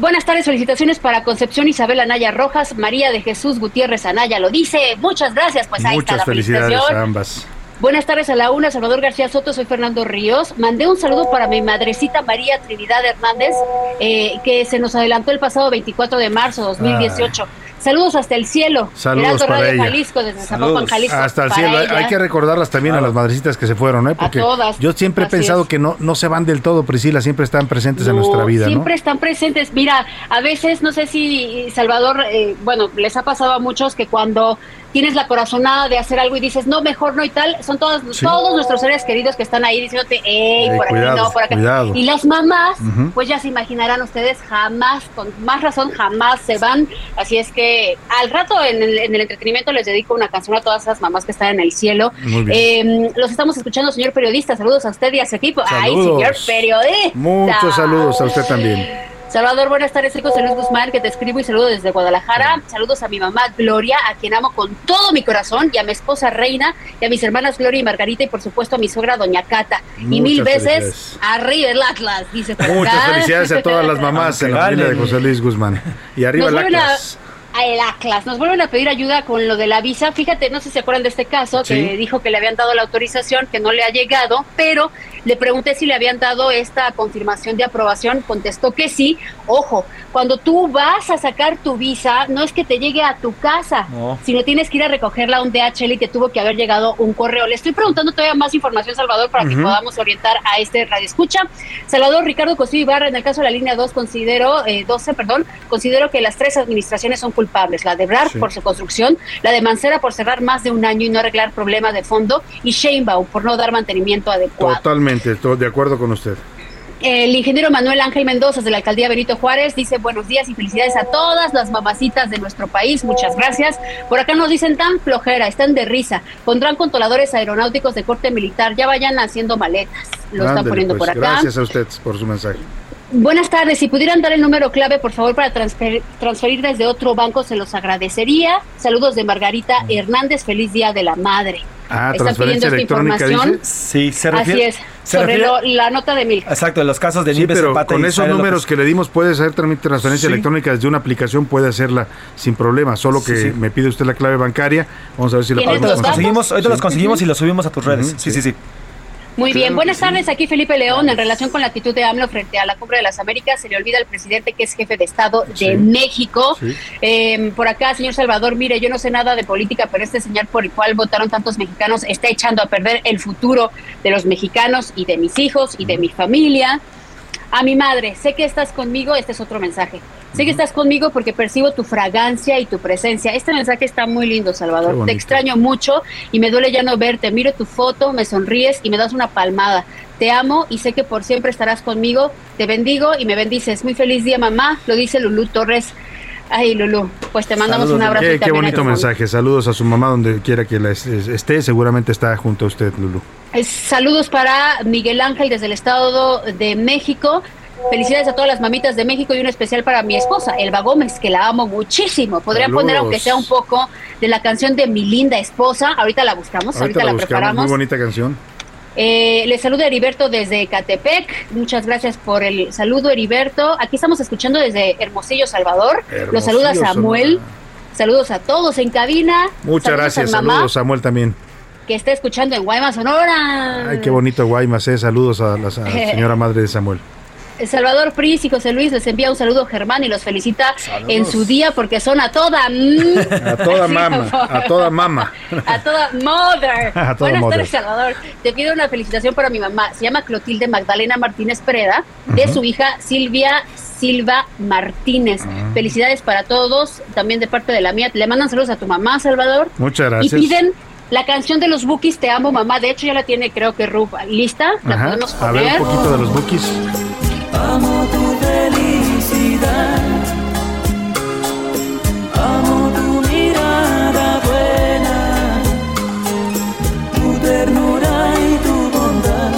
Buenas tardes, felicitaciones para Concepción Isabel Anaya Rojas, María de Jesús Gutiérrez Anaya lo dice. Muchas gracias, pues ahí está Muchas la felicidades felicitación. a ambas. Buenas tardes a la una, Salvador García Soto, soy Fernando Ríos. Mandé un saludo para mi madrecita María Trinidad Hernández, eh, que se nos adelantó el pasado 24 de marzo de 2018. Saludos hasta el cielo. Saludos para Radio ella. Jalisco, desde Zapopan, Jalisco. Hasta el cielo. Hay- ella. Hay que recordarlas también a las madrecitas que se fueron, ¿eh? Porque todas, yo siempre he así pensado es. que no, no se van del todo, Priscila, siempre están presentes en nuestra vida, Siempre ¿no? están presentes. Mira, a veces, no sé si Salvador, eh, bueno, les ha pasado a muchos que cuando tienes la corazonada de hacer algo y dices, no, mejor no y tal, son todos, Sí. todos nuestros seres queridos que están ahí diciéndote, hey, Ey, por cuidado, aquí no, por acá. cuidado. Y las mamás, pues ya se imaginarán ustedes, jamás, con más razón, jamás se van. Así es que al rato en el, en el entretenimiento les dedico una canción a todas esas mamás que están en el cielo. Muy bien. Eh, los estamos escuchando, señor periodista. Saludos a usted y a su equipo. Ay, Saludos. señor periodista. Muchos saludos a usted también. Salvador, buenas tardes, soy José Luis Guzmán, que te escribo y saludo desde Guadalajara. Saludos a mi mamá Gloria, a quien amo con todo mi corazón, y a mi esposa Reina, y a mis hermanas Gloria y Margarita, y por supuesto a mi suegra Doña Cata. y mil veces, arriba el Atlas, dice por Muchas acá. felicidades a todas las mamás en la familia de José Luis Guzmán. Y arriba Nos el vuelven a- Atlas. a el Atlas. Nos vuelven a pedir ayuda con lo de la visa. Fíjate, no sé si se acuerdan de este caso, Sí. que dijo que le habían dado la autorización, que no le ha llegado, pero le pregunté si le habían dado esta confirmación de aprobación. Contestó que sí. Ojo, cuando tú vas a sacar tu visa, no es que te llegue a tu casa, No. sino tienes que ir a recogerla a un DHL y te tuvo que haber llegado un correo. Le estoy preguntando todavía más información, Salvador, para que podamos orientar a este radio escucha. Salvador Ricardo Costillo Ibarra, en el caso de la línea 2, considero, eh, 12, perdón, considero que las tres administraciones son culpables. La de Brad Sí. por su construcción, la de Mancera por cerrar más de un año y no arreglar problemas de fondo, y Sheinbaum por no dar mantenimiento adecuado. Totalmente Totalmente, de acuerdo con usted. El ingeniero Manuel Ángel Mendoza de la alcaldía Benito Juárez dice buenos días y felicidades a todas las mamacitas de nuestro país. Muchas gracias. Por acá nos dicen tan flojera, están de risa. Pondrán controladores aeronáuticos de corte militar. Ya vayan haciendo maletas. Lo están poniendo pues, por acá. Gracias a usted por su mensaje. Buenas tardes. Si pudieran dar el número clave, por favor, para transfer- transferir desde otro banco, se los agradecería. Saludos de Margarita Hernández. Feliz Día de la Madre. Ah, Están transferencia pidiendo esta electrónica, información. dice. Sí, se Así refiere. es. se Sobre refiere- lo- la nota de mil. Exacto, en los casos de Sí, pero Zapata con esos Israel números López. que le dimos puede hacer también transferencia Sí. electrónica desde una aplicación, puede hacerla sin problema, solo que Sí, sí. me pide usted la clave bancaria. Vamos a ver si la ¿Tienes Ahorita podemos los datos? conseguimos, ahorita Sí. los conseguimos y los subimos a tus redes. Sí, sí, sí. Muy Claro bien, buenas sí. tardes. Aquí Felipe León. En relación con la actitud de AMLO frente a la Cumbre de las Américas, se le olvida al presidente que es jefe de Estado de. México. Sí. Eh, por acá, señor Salvador, mire, yo no sé nada de política, pero este señor por el cual votaron tantos mexicanos está echando a perder el futuro de los mexicanos y de mis hijos y de mi familia. A mi madre, sé que estás conmigo, este es otro mensaje. Sé que estás conmigo porque percibo tu fragancia y tu presencia. Este mensaje está muy lindo, Salvador. Te extraño mucho y me duele ya no verte. Miro tu foto, me sonríes y me das una palmada. Te amo y sé que por siempre estarás conmigo. Te bendigo y me bendices. Muy feliz día, mamá. Lo dice Lulú Torres. Ay, Lulú, pues te mandamos Saludos, un abrazo. Qué, bonito mensaje. Saludos a su mamá donde quiera que la esté. Seguramente está junto a usted, Lulu. Eh, Saludos para Miguel Ángel desde el Estado de México. Felicidades a todas las mamitas de México y un especial para mi esposa, Elba Gómez, que la amo muchísimo. Saludos. poner, aunque sea un poco, de la canción de mi linda esposa. Ahorita la buscamos, ahorita, Ahorita la, buscamos. Muy preparamos. bonita canción. Eh, le saluda Heriberto desde Catepec. Muchas gracias por el saludo, Heriberto. Aquí estamos escuchando desde Hermosillo, Salvador. Hermosillo, Los saluda Samuel. Saludos a todos en cabina. Muchas Saludos gracias. mamá Saludos, Samuel también. que está escuchando en Guaymas, Sonora. Ay, qué bonito Guaymas, eh. Saludos a la a la señora madre de Samuel. Salvador Pris y José Luis les envía un saludo Germán y los felicita Saludos. en su día porque son a toda mm, A toda mama, como- a toda mama. a toda mother. A toda Buenas mother. tardes, Salvador. Te pido una felicitación para mi mamá. Se llama Clotilde Magdalena Martínez Preda, de su hija Silvia Silva Martínez. Ah. Felicidades para todos, también de parte de la mía. Le mandan saludos a tu mamá, Salvador. Muchas gracias. Y piden la canción de los Bookies, Te amo, mamá. De hecho, ya la tiene, creo que Rub lista. La Ajá. podemos A ver poner. un poquito de los bookies. Amo tu felicidad, amo tu mirada buena, tu ternura y tu bondad.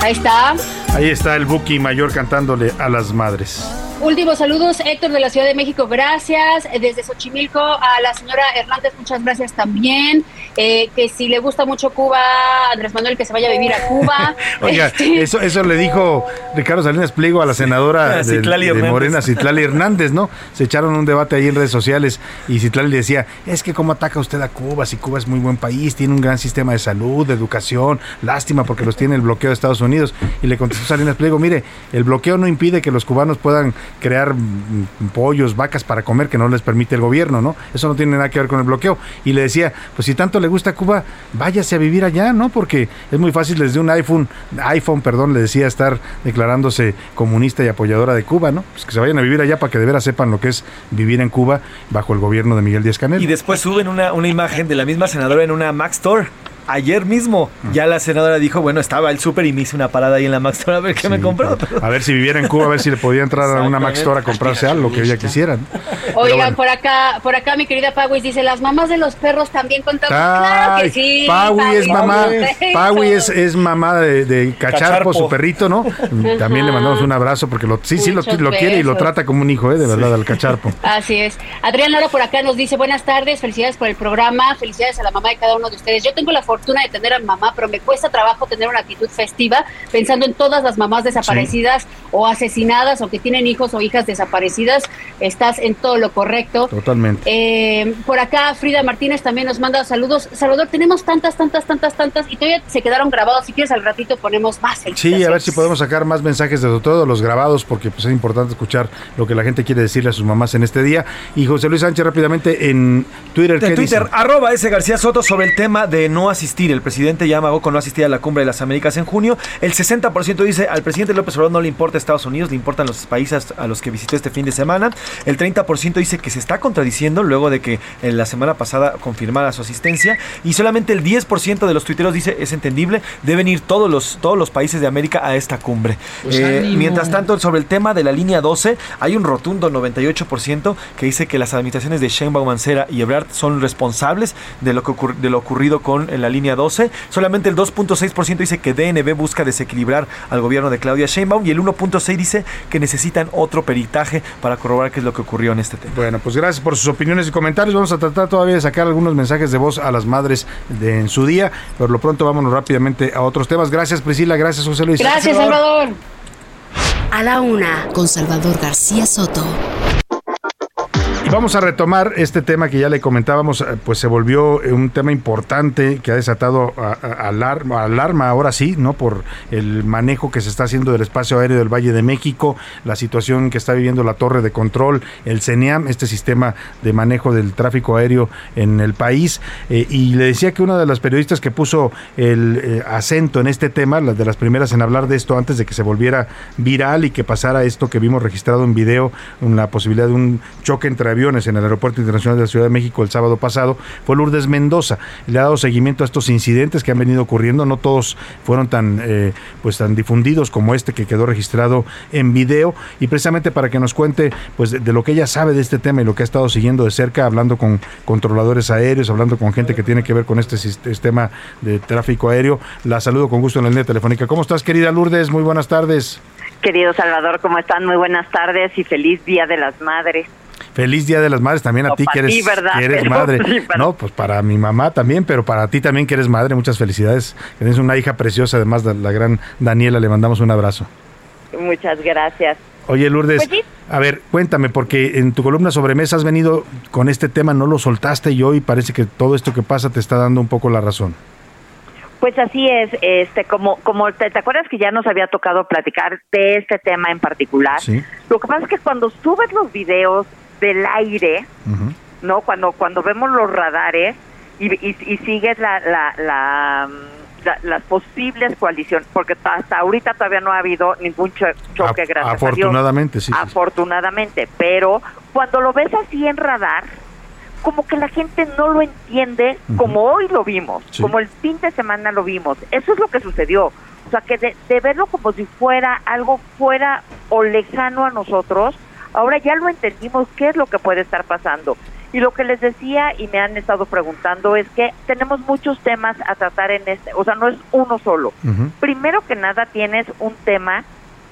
Ahí está. Ahí está el Buki mayor cantándole a las madres. Últimos saludos, Héctor de la Ciudad de México, gracias. Eh, Desde Xochimilco a la señora Hernández, muchas gracias también. Eh, que si le gusta mucho Cuba, Andrés Manuel, que se vaya a vivir a Cuba. Oiga, Este, eso, eso le dijo Ricardo Salinas Pliego a la senadora de, de Hernández. Morena, Citlali Hernández, ¿no? Se echaron un debate ahí en redes sociales y Citlali le decía, es que cómo ataca usted a Cuba, si Cuba es muy buen país, tiene un gran sistema de salud, de educación, lástima porque los tiene el bloqueo de Estados Unidos. Y le contestó Salinas Pliego, mire, el bloqueo no impide que los cubanos puedan crear pollos, vacas para comer, que no les permite el gobierno, ¿no? Eso no tiene nada que ver con el bloqueo. Y le decía, pues si tanto le gusta Cuba, váyase a vivir allá, ¿no? Porque es muy fácil desde un iPhone, iPhone, perdón, le decía estar declarándose comunista y apoyadora de Cuba, ¿no? Pues que se vayan a vivir allá para que de veras sepan lo que es vivir en Cuba bajo el gobierno de Miguel Díaz Canel. Y después suben una, una imagen de la misma senadora en una Mac Store. Ayer mismo, ya la senadora dijo, bueno, estaba el súper y me hice una parada ahí en la Mac Store a ver qué me compró. A ver si viviera en Cuba, a ver si le podía entrar a una Mac Store a comprarse algo que ella quisiera. ¿no? Pero Oigan, bueno. por acá, por acá mi querida Pawis dice, las mamás de los perros también contamos. claro que sí. Paui es mamá. Paui es, es mamá de, de Cacharpo, Cacharpo. su perrito, ¿no? También le mandamos un abrazo porque lo, sí, sí lo, quiere y lo trata como un hijo, ¿eh? De verdad, al Cacharpo. Así es. Adrián Lara por acá nos dice, buenas tardes, felicidades por el programa, felicidades a la mamá de cada uno de ustedes. Yo tengo la fortuna de tener a mi mamá, pero me cuesta trabajo tener una actitud festiva pensando en todas las mamás desaparecidas o asesinadas o que tienen hijos o hijas desaparecidas. Estás en todo lo correcto. Totalmente. Eh, por acá Frida Martínez también nos manda saludos. Salvador, tenemos tantas, tantas, tantas, tantas y todavía se quedaron grabados. Si quieres al ratito ponemos más. Sí, a ver si podemos sacar más mensajes de todos los grabados, porque pues, es importante escuchar lo que la gente quiere decirle a sus mamás en este día. Y José Luis Sánchez, rápidamente en Twitter, ¿qué En Twitter, dice? arroba ese García Soto sobre el tema de no asistir asistir. El presidente ya amagó con no asistir a la cumbre de las Américas en junio. El 60% dice al presidente López Obrador no le importa Estados Unidos, le importan los países a los que visitó este fin de semana. El 30% dice que se está contradiciendo luego de que en la semana pasada confirmara su asistencia. Y solamente el 10% de los tuiteros dice es entendible, deben ir todos los, todos los países de América a esta cumbre. Pues Eh, mientras tanto, sobre el tema de la línea 12, hay un rotundo 98% que dice que las administraciones de Sheinbaum, Mancera y Ebrard son responsables de lo, que ocur- de lo ocurrido con eh, la línea 12. Solamente el 2.6% dice que DNB busca desequilibrar al gobierno de Claudia Sheinbaum y el 1.6% dice que necesitan otro peritaje para corroborar qué es lo que ocurrió en este tema. Bueno, pues gracias por sus opiniones y comentarios. Vamos a tratar todavía de sacar algunos mensajes de voz a las madres de, en su día. Por lo pronto, vámonos rápidamente a otros temas. Gracias, Priscila. Gracias, José Luis. Gracias, Salvador. A la una, con Salvador García Soto. Vamos a retomar este tema que ya le comentábamos, eh, pues se volvió eh, un tema importante que ha desatado alarma, alarma ahora sí, ¿no? Por el manejo que se está haciendo del espacio aéreo del Valle de México, la situación que está viviendo la torre de control, el CENEAM, este sistema de manejo del tráfico aéreo en el país. Eh, y le decía que una de las periodistas que puso el acento en este tema, la de las primeras en hablar de esto antes de que se volviera viral y que pasara esto que vimos registrado en video, la posibilidad de un choque entre aviones en el Aeropuerto Internacional de la Ciudad de México el sábado pasado, fue Lourdes Mendoza. Le ha dado seguimiento a estos incidentes que han venido ocurriendo, no todos fueron tan, eh, pues, tan difundidos como este que quedó registrado en video, y precisamente para que nos cuente pues, de, lo que ella sabe de este tema y lo que ha estado siguiendo de cerca, hablando con controladores aéreos, hablando con gente que tiene que ver con este sis- sistema de tráfico aéreo. La saludo con gusto en la línea telefónica. ¿Cómo estás, querida Lourdes? Muy buenas tardes. Querido Salvador, ¿cómo están? Muy buenas tardes y feliz Día de las Madres. Feliz Día de las Madres también a No, ti que eres, que eres madre. sí, para- No, pues para mi mamá también, pero para ti también que eres madre, muchas felicidades. Tienes una hija preciosa, además de la gran Daniela, le mandamos un abrazo. Muchas gracias. Oye, Lourdes, Pues sí. a ver, cuéntame, porque en tu columna sobre mesa has venido con este tema, no lo soltaste y hoy parece que todo esto que pasa te está dando un poco la razón. Pues así es, este, como, como te, ¿te acuerdas que ya nos había tocado platicar de este tema en particular? Sí. Lo que pasa es que cuando subes los videos del aire, ¿no? Cuando, cuando vemos los radares y, y, y sigues la, la, la, mm, la- las posibles coaliciones, porque hasta ahorita todavía no ha habido ningún cho- choque, A- gracias a Dios. afortunadamente, sí. Afortunadamente, pero cuando lo ves así en radar, como que la gente no lo entiende como hoy lo vimos, Sí. como el fin de semana lo vimos. Eso es lo que sucedió. O sea, que de, de verlo como si fuera algo fuera o lejano a nosotros, ahora ya lo entendimos qué es lo que puede estar pasando. Y lo que les decía y me han estado preguntando es que tenemos muchos temas a tratar en este, o sea, no es uno solo. Primero que nada tienes un tema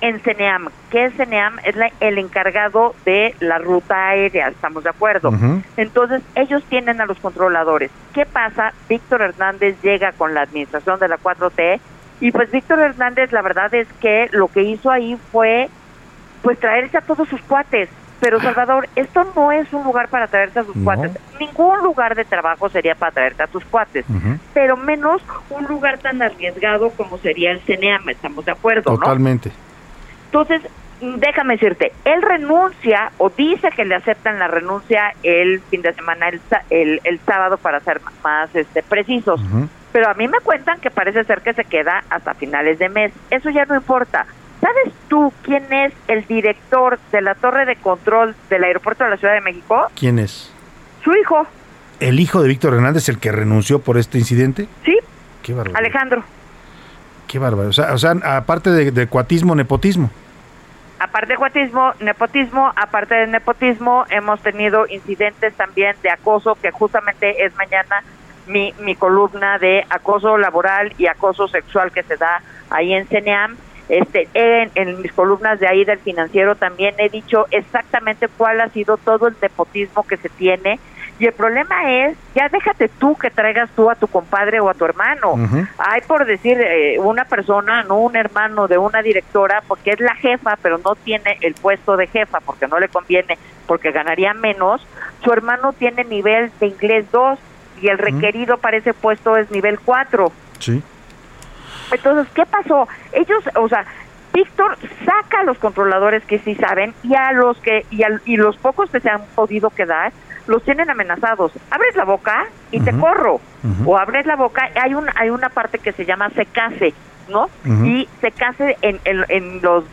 en CENEAM. ¿Qué es CENEAM? Es la- el encargado de la ruta aérea, ¿estamos de acuerdo? Entonces, ellos tienen a los controladores. ¿Qué pasa? Víctor Hernández llega con la administración de la 4T y pues Víctor Hernández la verdad es que lo que hizo ahí fue pues traerse a todos sus cuates. Pero Salvador, esto no es un lugar para traerse a sus No. cuates. Ningún lugar de trabajo sería para traerte a tus cuates, pero menos un lugar tan arriesgado como sería el CENEAM, estamos de acuerdo, ¿no? Entonces, déjame decirte, él renuncia o dice que le aceptan la renuncia el fin de semana, el, el, el sábado para ser más este, precisos. Pero a mí me cuentan que parece ser que se queda hasta finales de mes. Eso ya no importa. ¿Sabes tú quién es el director de la torre de control del aeropuerto de la Ciudad de México? ¿Quién es? Su hijo, ¿El hijo de Víctor Hernández, el que renunció por este incidente? sí, Qué bárbaro. Alejandro. Qué bárbaro. O sea, o sea, aparte de, de cuatismo, nepotismo. Aparte de cuatismo, nepotismo, aparte de nepotismo, hemos tenido incidentes también de acoso, que justamente es mañana mi, mi columna de acoso laboral y acoso sexual que se da ahí en CENEAM. Este, en, en mis columnas de ahí del financiero también he dicho exactamente cuál ha sido todo el nepotismo que se tiene. Y el problema es, ya déjate tú que traigas tú a tu compadre o a tu hermano. Hay por decir eh, una persona, no un hermano de una directora, porque es la jefa, pero no tiene el puesto de jefa, porque no le conviene, porque ganaría menos. Su hermano tiene nivel de inglés 2 y el requerido para ese puesto es nivel 4. Sí. Entonces, ¿qué pasó? Ellos, o sea, Víctor saca a los controladores que sí saben y a los que y, y los pocos que se han podido quedar los tienen amenazados. Abres la boca y te corro. O abres la boca, hay un hay una parte que se llama secase, ¿no? Y secase en, en, en los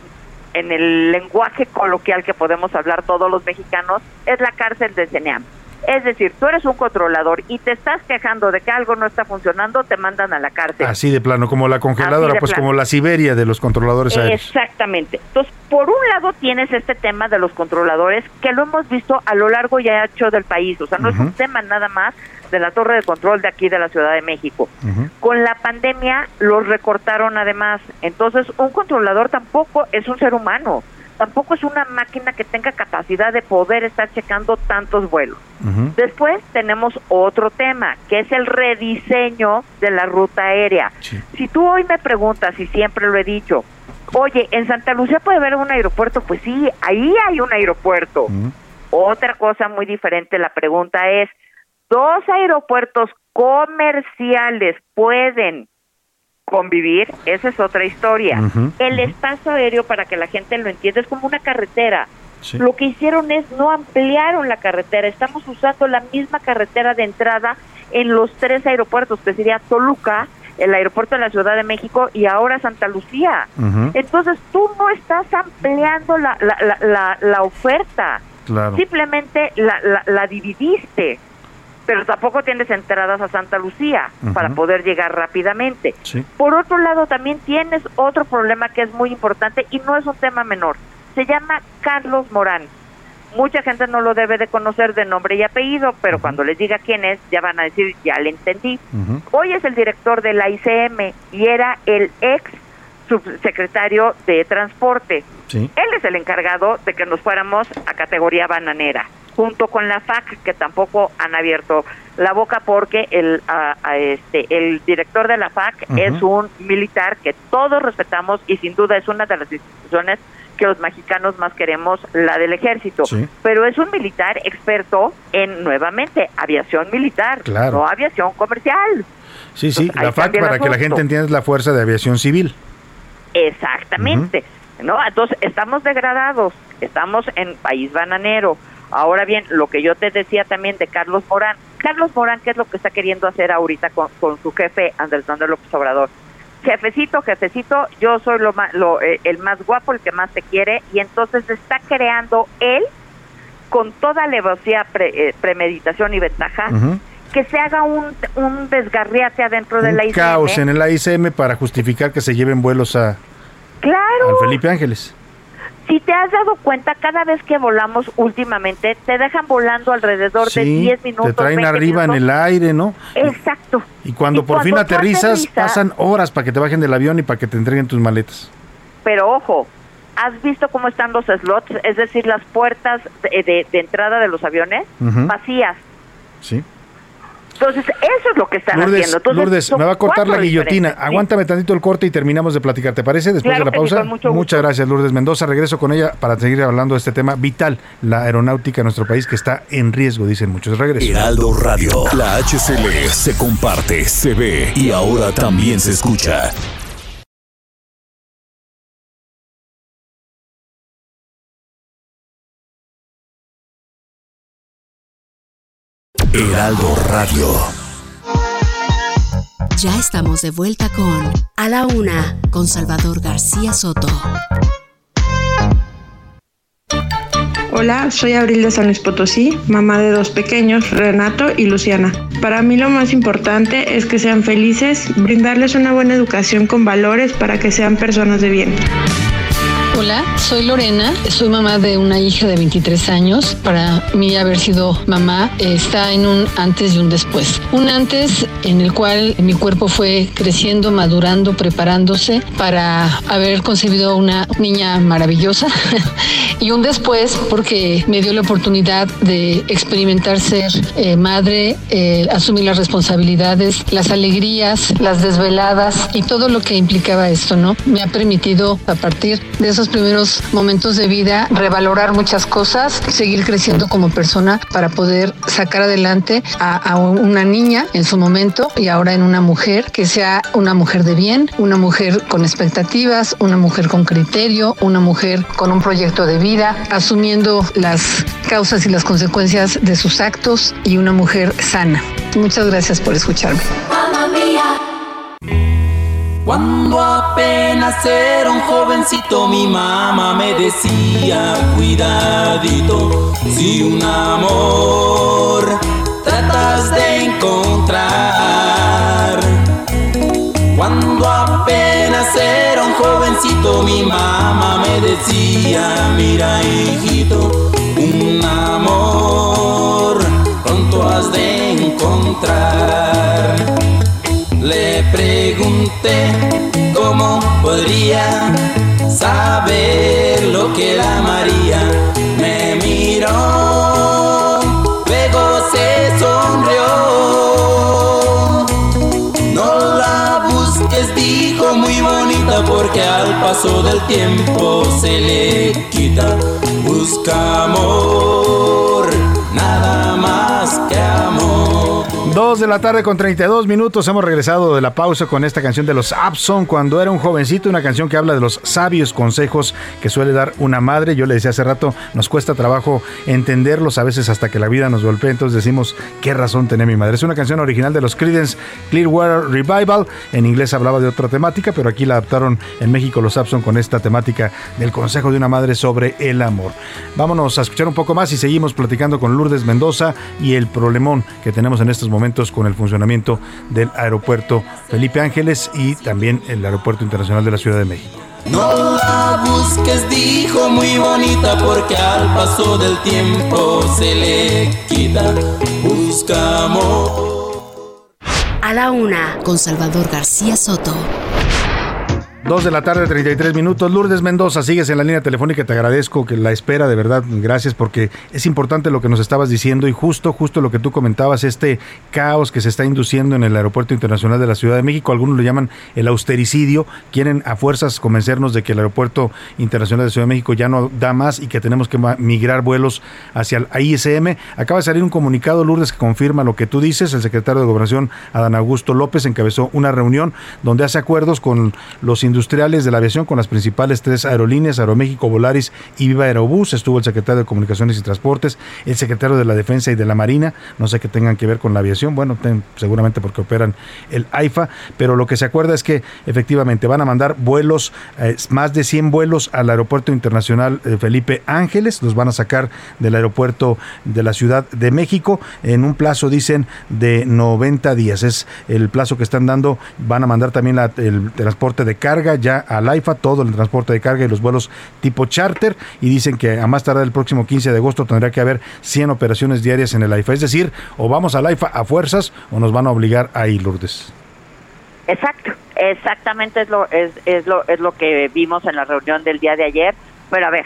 en el lenguaje coloquial que podemos hablar todos los mexicanos es la cárcel de CENEAM. Es decir, tú eres un controlador y te estás quejando de que algo no está funcionando, te mandan a la cárcel. Así de plano, como la congeladora, pues como la Siberia de los controladores aéreos. Exactamente. Entonces, por un lado tienes este tema de los controladores que lo hemos visto a lo largo y ancho del país. O sea, no es un tema nada más de la torre de control de aquí de la Ciudad de México. Con la pandemia los recortaron además. Entonces, un controlador tampoco es un ser humano tampoco es una máquina que tenga capacidad de poder estar checando tantos vuelos. Después tenemos otro tema, que es el rediseño de la ruta aérea. Si tú hoy me preguntas, y siempre lo he dicho, oye, ¿en Santa Lucía puede haber un aeropuerto? Pues sí, ahí hay un aeropuerto. Otra cosa muy diferente, la pregunta es, ¿dos aeropuertos comerciales pueden convivir, esa es otra historia. el espacio aéreo, para que la gente lo entienda, es como una carretera. Lo que hicieron es no ampliaron la carretera, estamos usando la misma carretera de entrada en los tres aeropuertos, que sería Toluca, el aeropuerto de la Ciudad de México y ahora Santa Lucía. Entonces tú no estás ampliando la, la, la, la, oferta, simplemente la, la dividiste pero tampoco tienes entradas a Santa Lucía para poder llegar rápidamente. Por otro lado, también tienes otro problema que es muy importante y no es un tema menor. Se llama Carlos Morán. Mucha gente no lo debe de conocer de nombre y apellido, pero cuando les diga quién es, ya van a decir, ya le entendí. Hoy es el director de la ICM y era el ex subsecretario de Transporte. Él es el encargado de que nos fuéramos a categoría bananera junto con la FAC que tampoco han abierto la boca porque el este el director de la FAC es un militar que todos respetamos y sin duda es una de las instituciones que los mexicanos más queremos, la del ejército. Pero es un militar experto en, nuevamente, aviación militar, no aviación comercial. Sí, sí, la FAC, para que la gente entienda, es la Fuerza de Aviación Civil. Exactamente. ¿no? Entonces, estamos degradados, estamos en país bananero, Ahora bien, lo que yo te decía también de Carlos Morán, Carlos Morán, ¿qué es lo que está queriendo hacer ahorita con, su jefe Andrés Manuel López Obrador? Jefecito, jefecito, yo soy lo, lo eh, el más guapo, el que más te quiere, y entonces está creando él, con toda alevosía, pre, eh, premeditación y ventaja, que se haga un, un desgarriate adentro de la ICM. caos en el ICM para justificar que se lleven vuelos a, claro. al Felipe Ángeles si te has dado cuenta, cada vez que volamos últimamente, te dejan volando alrededor de 10 minutos. Te traen arriba en el aire, ¿no? Exacto. Y cuando por fin aterrizas, pasan horas para que te bajen del avión y para que te entreguen tus maletas. Pero ojo, ¿has visto cómo están los slots? Es decir, las puertas de, entrada de los aviones vacías. Sí. Entonces, eso es lo que están haciendo. Lourdes, me va a cortar la guillotina. Aguántame tantito el corte y terminamos de platicar. ¿Te parece? Después de la pausa. Muchas gracias, Lourdes Mendoza. Regreso con ella para seguir hablando de este tema vital, la aeronáutica en nuestro país que está en riesgo, dicen muchos. Regreso. Heraldo Radio, la HCL se comparte, se ve y ahora también se escucha. Heraldo Radio. Ya estamos de vuelta con A la Una, con Salvador García Soto. Hola, soy Abril de San Luis Potosí, mamá de dos pequeños, Renato y Luciana. Para mí lo más importante es que sean felices, brindarles una buena educación con valores para que sean personas de bien. Hola, soy Lorena, soy mamá de una hija de 23 años. Para mí haber sido mamá está en un antes y un después. Un antes en el cual mi cuerpo fue creciendo, madurando, preparándose para haber concebido una niña maravillosa. y un después porque me dio la oportunidad de experimentar ser eh, madre, eh, asumir las responsabilidades, las alegrías, las desveladas y todo lo que implicaba esto, ¿no? Me ha permitido a partir de esos primeros momentos de vida revalorar muchas cosas, seguir creciendo como persona para poder sacar adelante a una niña en su momento y ahora en una mujer que sea una mujer de bien, una mujer con expectativas, una mujer con criterio, una mujer con un proyecto de vida, asumiendo las causas y las consecuencias de sus actos y una mujer sana. Muchas gracias por escucharme. Cuando apenas era un jovencito mi mamá me decía cuidadito si un amor tratas de encontrar. Cuando apenas era un jovencito mi mamá me decía mira hijito un amor pronto has de encontrar. Le pregunté cómo podría saber lo que la María me miró, luego se sonrió. No la busques, dijo muy bonita, porque al paso del tiempo se le quita. Busca Dos de la tarde con 32 minutos. Hemos regresado de la pausa con esta canción de los Abson cuando era un jovencito. Una canción que habla de los sabios consejos que suele dar una madre. Yo le decía hace rato, nos cuesta trabajo entenderlos a veces hasta que la vida nos golpea. Entonces decimos, ¿qué razón tiene mi madre? Es una canción original de los Creedence Clearwater Revival. En inglés hablaba de otra temática, pero aquí la adaptaron en México los Abson con esta temática del consejo de una madre sobre el amor. Vámonos a escuchar un poco más y seguimos platicando con Lourdes Mendoza y el problemón que tenemos en estos momentos con el funcionamiento del aeropuerto Felipe Ángeles y también el aeropuerto internacional de la Ciudad de México. No la busques, dijo muy bonita, porque al paso del tiempo se le quita. Busca amor. A la una, con Salvador García Soto. Dos de la tarde, 33 minutos. Lourdes Mendoza, sigues en la línea telefónica. Te agradezco que la espera, de verdad, gracias, porque es importante lo que nos estabas diciendo y justo, justo lo que tú comentabas, este caos que se está induciendo en el Aeropuerto Internacional de la Ciudad de México. Algunos lo llaman el austericidio. Quieren a fuerzas convencernos de que el Aeropuerto Internacional de Ciudad de México ya no da más y que tenemos que migrar vuelos hacia el ISM. Acaba de salir un comunicado, Lourdes, que confirma lo que tú dices. El secretario de Gobernación, Adán Augusto López, encabezó una reunión donde hace acuerdos con los industriales de la aviación con las principales tres aerolíneas, Aeroméxico, Volaris y Viva Aerobús. Estuvo el secretario de Comunicaciones y Transportes, el secretario de la Defensa y de la Marina, no sé qué tengan que ver con la aviación, bueno, seguramente porque operan el AIFA, pero lo que se acuerda es que efectivamente van a mandar vuelos, eh, más de 100 vuelos al Aeropuerto Internacional eh, Felipe Ángeles, los van a sacar del aeropuerto de la Ciudad de México en un plazo, dicen, de 90 días. Es el plazo que están dando, van a mandar también el transporte de carga ya al AIFA, todo el transporte de carga y los vuelos tipo charter, y dicen que a más tardar el próximo 15 de agosto tendrá que haber 100 operaciones diarias en el AIFA. Es decir, o vamos al AIFA a fuerzas o nos van a obligar a ir, Lourdes. Exacto, exactamente es lo, es, es, lo, es lo que vimos en la reunión del día de ayer. Pero a ver,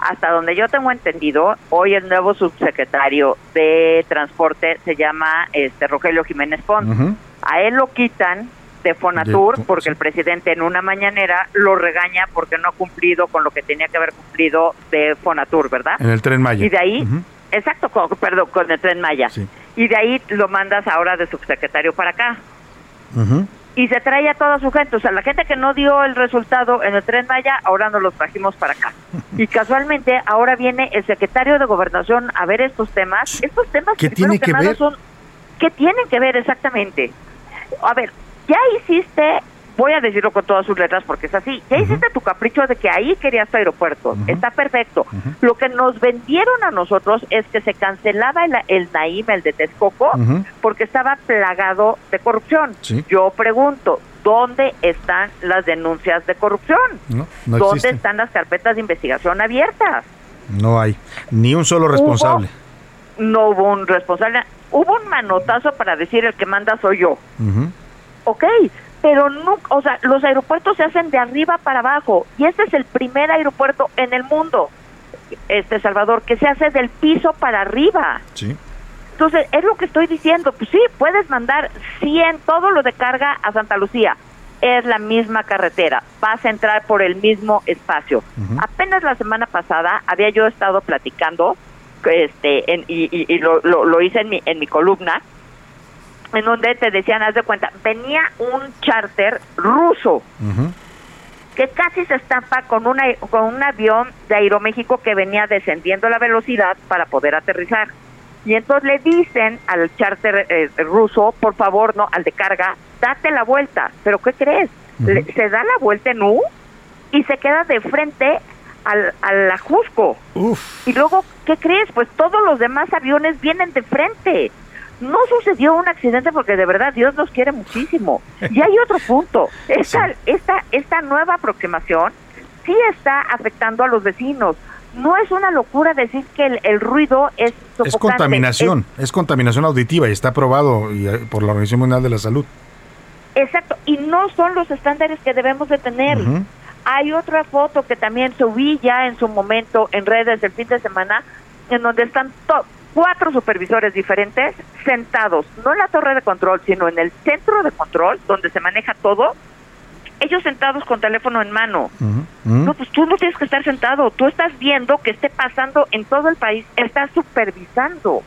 hasta donde yo tengo entendido, hoy el nuevo subsecretario de Transporte se llama este Rogelio Jiménez Pons. A él lo quitan de Fonatur porque el presidente en una mañanera lo regaña porque no ha cumplido con lo que tenía que haber cumplido de Fonatur, ¿verdad? En el tren Maya. Y de ahí, exacto, con- perdón, con el tren Maya. Sí. Y de ahí lo mandas ahora de subsecretario para acá. Y se trae a toda su gente. O sea, la gente que no dio el resultado en el tren Maya, ahora nos los trajimos para acá. Y casualmente, ahora viene el secretario de Gobernación a ver estos temas. Estos temas, ¿Qué tiene que ver? son. ¿Qué tienen que ver exactamente? A ver, ya hiciste, voy a decirlo con todas sus letras porque es así, ya hiciste tu capricho de que ahí querías tu aeropuerto. Está perfecto. Lo que nos vendieron a nosotros es que se cancelaba el, el Naim, el de Texcoco, porque estaba plagado de corrupción. Sí. Yo pregunto, ¿dónde están las denuncias de corrupción? No, no ¿Dónde existen. están las carpetas de investigación abiertas? No hay ni un solo responsable. No hubo un responsable. Hubo un manotazo para decir el que manda soy yo. Ujú. Ok, pero no, o sea, los aeropuertos se hacen de arriba para abajo y este es el primer aeropuerto en el mundo, este Salvador, que se hace del piso para arriba. Sí. Entonces, es lo que estoy diciendo, pues sí, puedes mandar 100, todo lo de carga a Santa Lucía, es la misma carretera, vas a entrar por el mismo espacio. Apenas la semana pasada había yo estado platicando, este, en, y, y, y lo, lo, lo, hice en mi, en mi columna, en donde te decían, haz de cuenta, venía un charter ruso que casi se estampa con, una, con un avión de Aeroméxico que venía descendiendo la velocidad para poder aterrizar. Y entonces le dicen al charter eh, ruso, por favor, no, al de carga, date la vuelta. ¿Pero qué crees? Le, se da la vuelta en U y se queda de frente al, al Ajusco. Y luego, ¿qué crees? Pues todos los demás aviones vienen de frente. No sucedió un accidente porque de verdad Dios nos quiere muchísimo. Y hay otro punto. Esta, esta, esta nueva aproximación sí está afectando a los vecinos no es una locura decir que el, el ruido es Es contaminación, es, es, contaminación auditiva y está aprobado y, eh, por la Organización Mundial de la Salud. Exacto, y no son los estándares que debemos de tener. Uh -huh. Hay otra foto que también subí ya en su momento en redes el fin de semana, en donde están cuatro supervisores diferentes sentados, no en la torre de control, sino en el centro de control, donde se maneja todo, ellos sentados con teléfono en mano. Uh -huh. No, pues tú no tienes que estar sentado, tú estás viendo que esté pasando en todo el país, estás supervisando.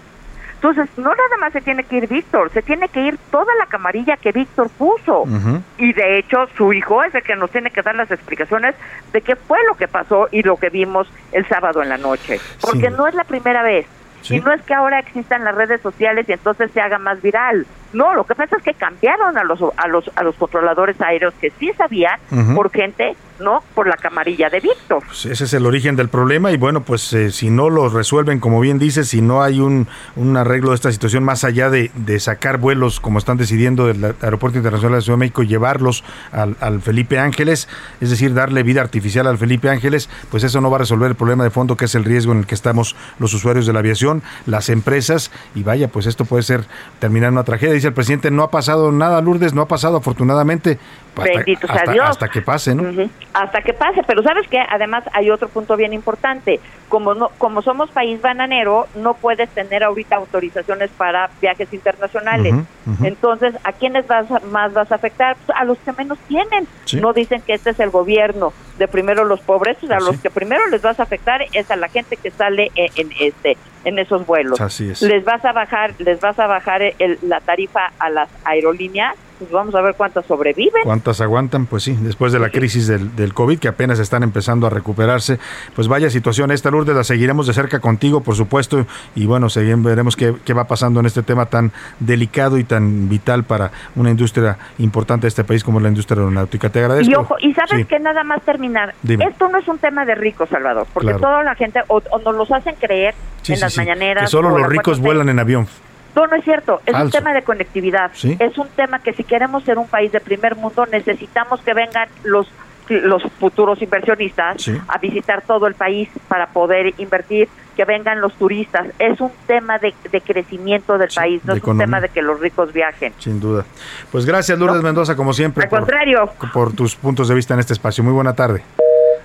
Entonces, no nada más se tiene que ir Víctor, se tiene que ir toda la camarilla que Víctor puso. Uh -huh. Y de hecho, su hijo es el que nos tiene que dar las explicaciones de qué fue lo que pasó y lo que vimos el sábado en la noche. Porque sí. no es la primera vez. ¿Sí? Y no es que ahora existan las redes sociales y entonces se haga más viral. No, lo que pasa es que cambiaron a los a los a los controladores aéreos que sí sabían uh -huh. por gente, no por la camarilla de Víctor. Pues ese es el origen del problema y bueno, pues eh, si no lo resuelven, como bien dices, si no hay un, un arreglo de esta situación más allá de, de sacar vuelos como están decidiendo del Aeropuerto Internacional de la Ciudad de México llevarlos al, al Felipe Ángeles, es decir, darle vida artificial al Felipe Ángeles, pues eso no va a resolver el problema de fondo que es el riesgo en el que estamos los usuarios de la aviación, las empresas y vaya, pues esto puede ser terminar en una tragedia dice el presidente, no ha pasado nada, Lourdes, no ha pasado afortunadamente. Bendito hasta, sea Dios. Hasta que pase, ¿no? Uh -huh. Hasta que pase, pero ¿sabes qué? Además hay otro punto bien importante. Como no, como somos país bananero, no puedes tener ahorita autorizaciones para viajes internacionales. Uh -huh, uh -huh. Entonces, ¿a quiénes vas a, más vas a afectar? Pues a los que menos tienen. Sí. No dicen que este es el gobierno de primero los pobres, a los que primero les vas a afectar es a la gente que sale en, en este en esos vuelos. Así es. Les vas a bajar, les vas a bajar el, la tarifa a las aerolíneas, pues vamos a ver cuántas sobreviven. ¿Cuántas aguantan? Pues sí, después de la crisis del, del COVID, que apenas están empezando a recuperarse. Pues vaya situación esta, Lourdes, la seguiremos de cerca contigo, por supuesto, y bueno, seguimos, veremos qué, qué va pasando en este tema tan delicado y tan vital para una industria importante de este país como la industria aeronáutica. Te agradezco. Y ojo, y sabes sí. que nada más terminar, Dime. esto no es un tema de ricos, Salvador, porque claro. toda la gente o, o, nos los hacen creer sí, en sí, las mañaneras. Que solo los ricos vuelan en avión. No, no es cierto. Es Falso. un tema de conectividad. ¿Sí? Es un tema que si queremos ser un país de primer mundo necesitamos que vengan los los futuros inversionistas ¿Sí? a visitar todo el país para poder invertir, que vengan los turistas. Es un tema de, de crecimiento del sí, país, no es economía. un tema de que los ricos viajen. Sin duda. Pues gracias, Lourdes ¿No? Mendoza, como siempre. Al por, contrario. Por tus puntos de vista en este espacio. Muy buena tarde.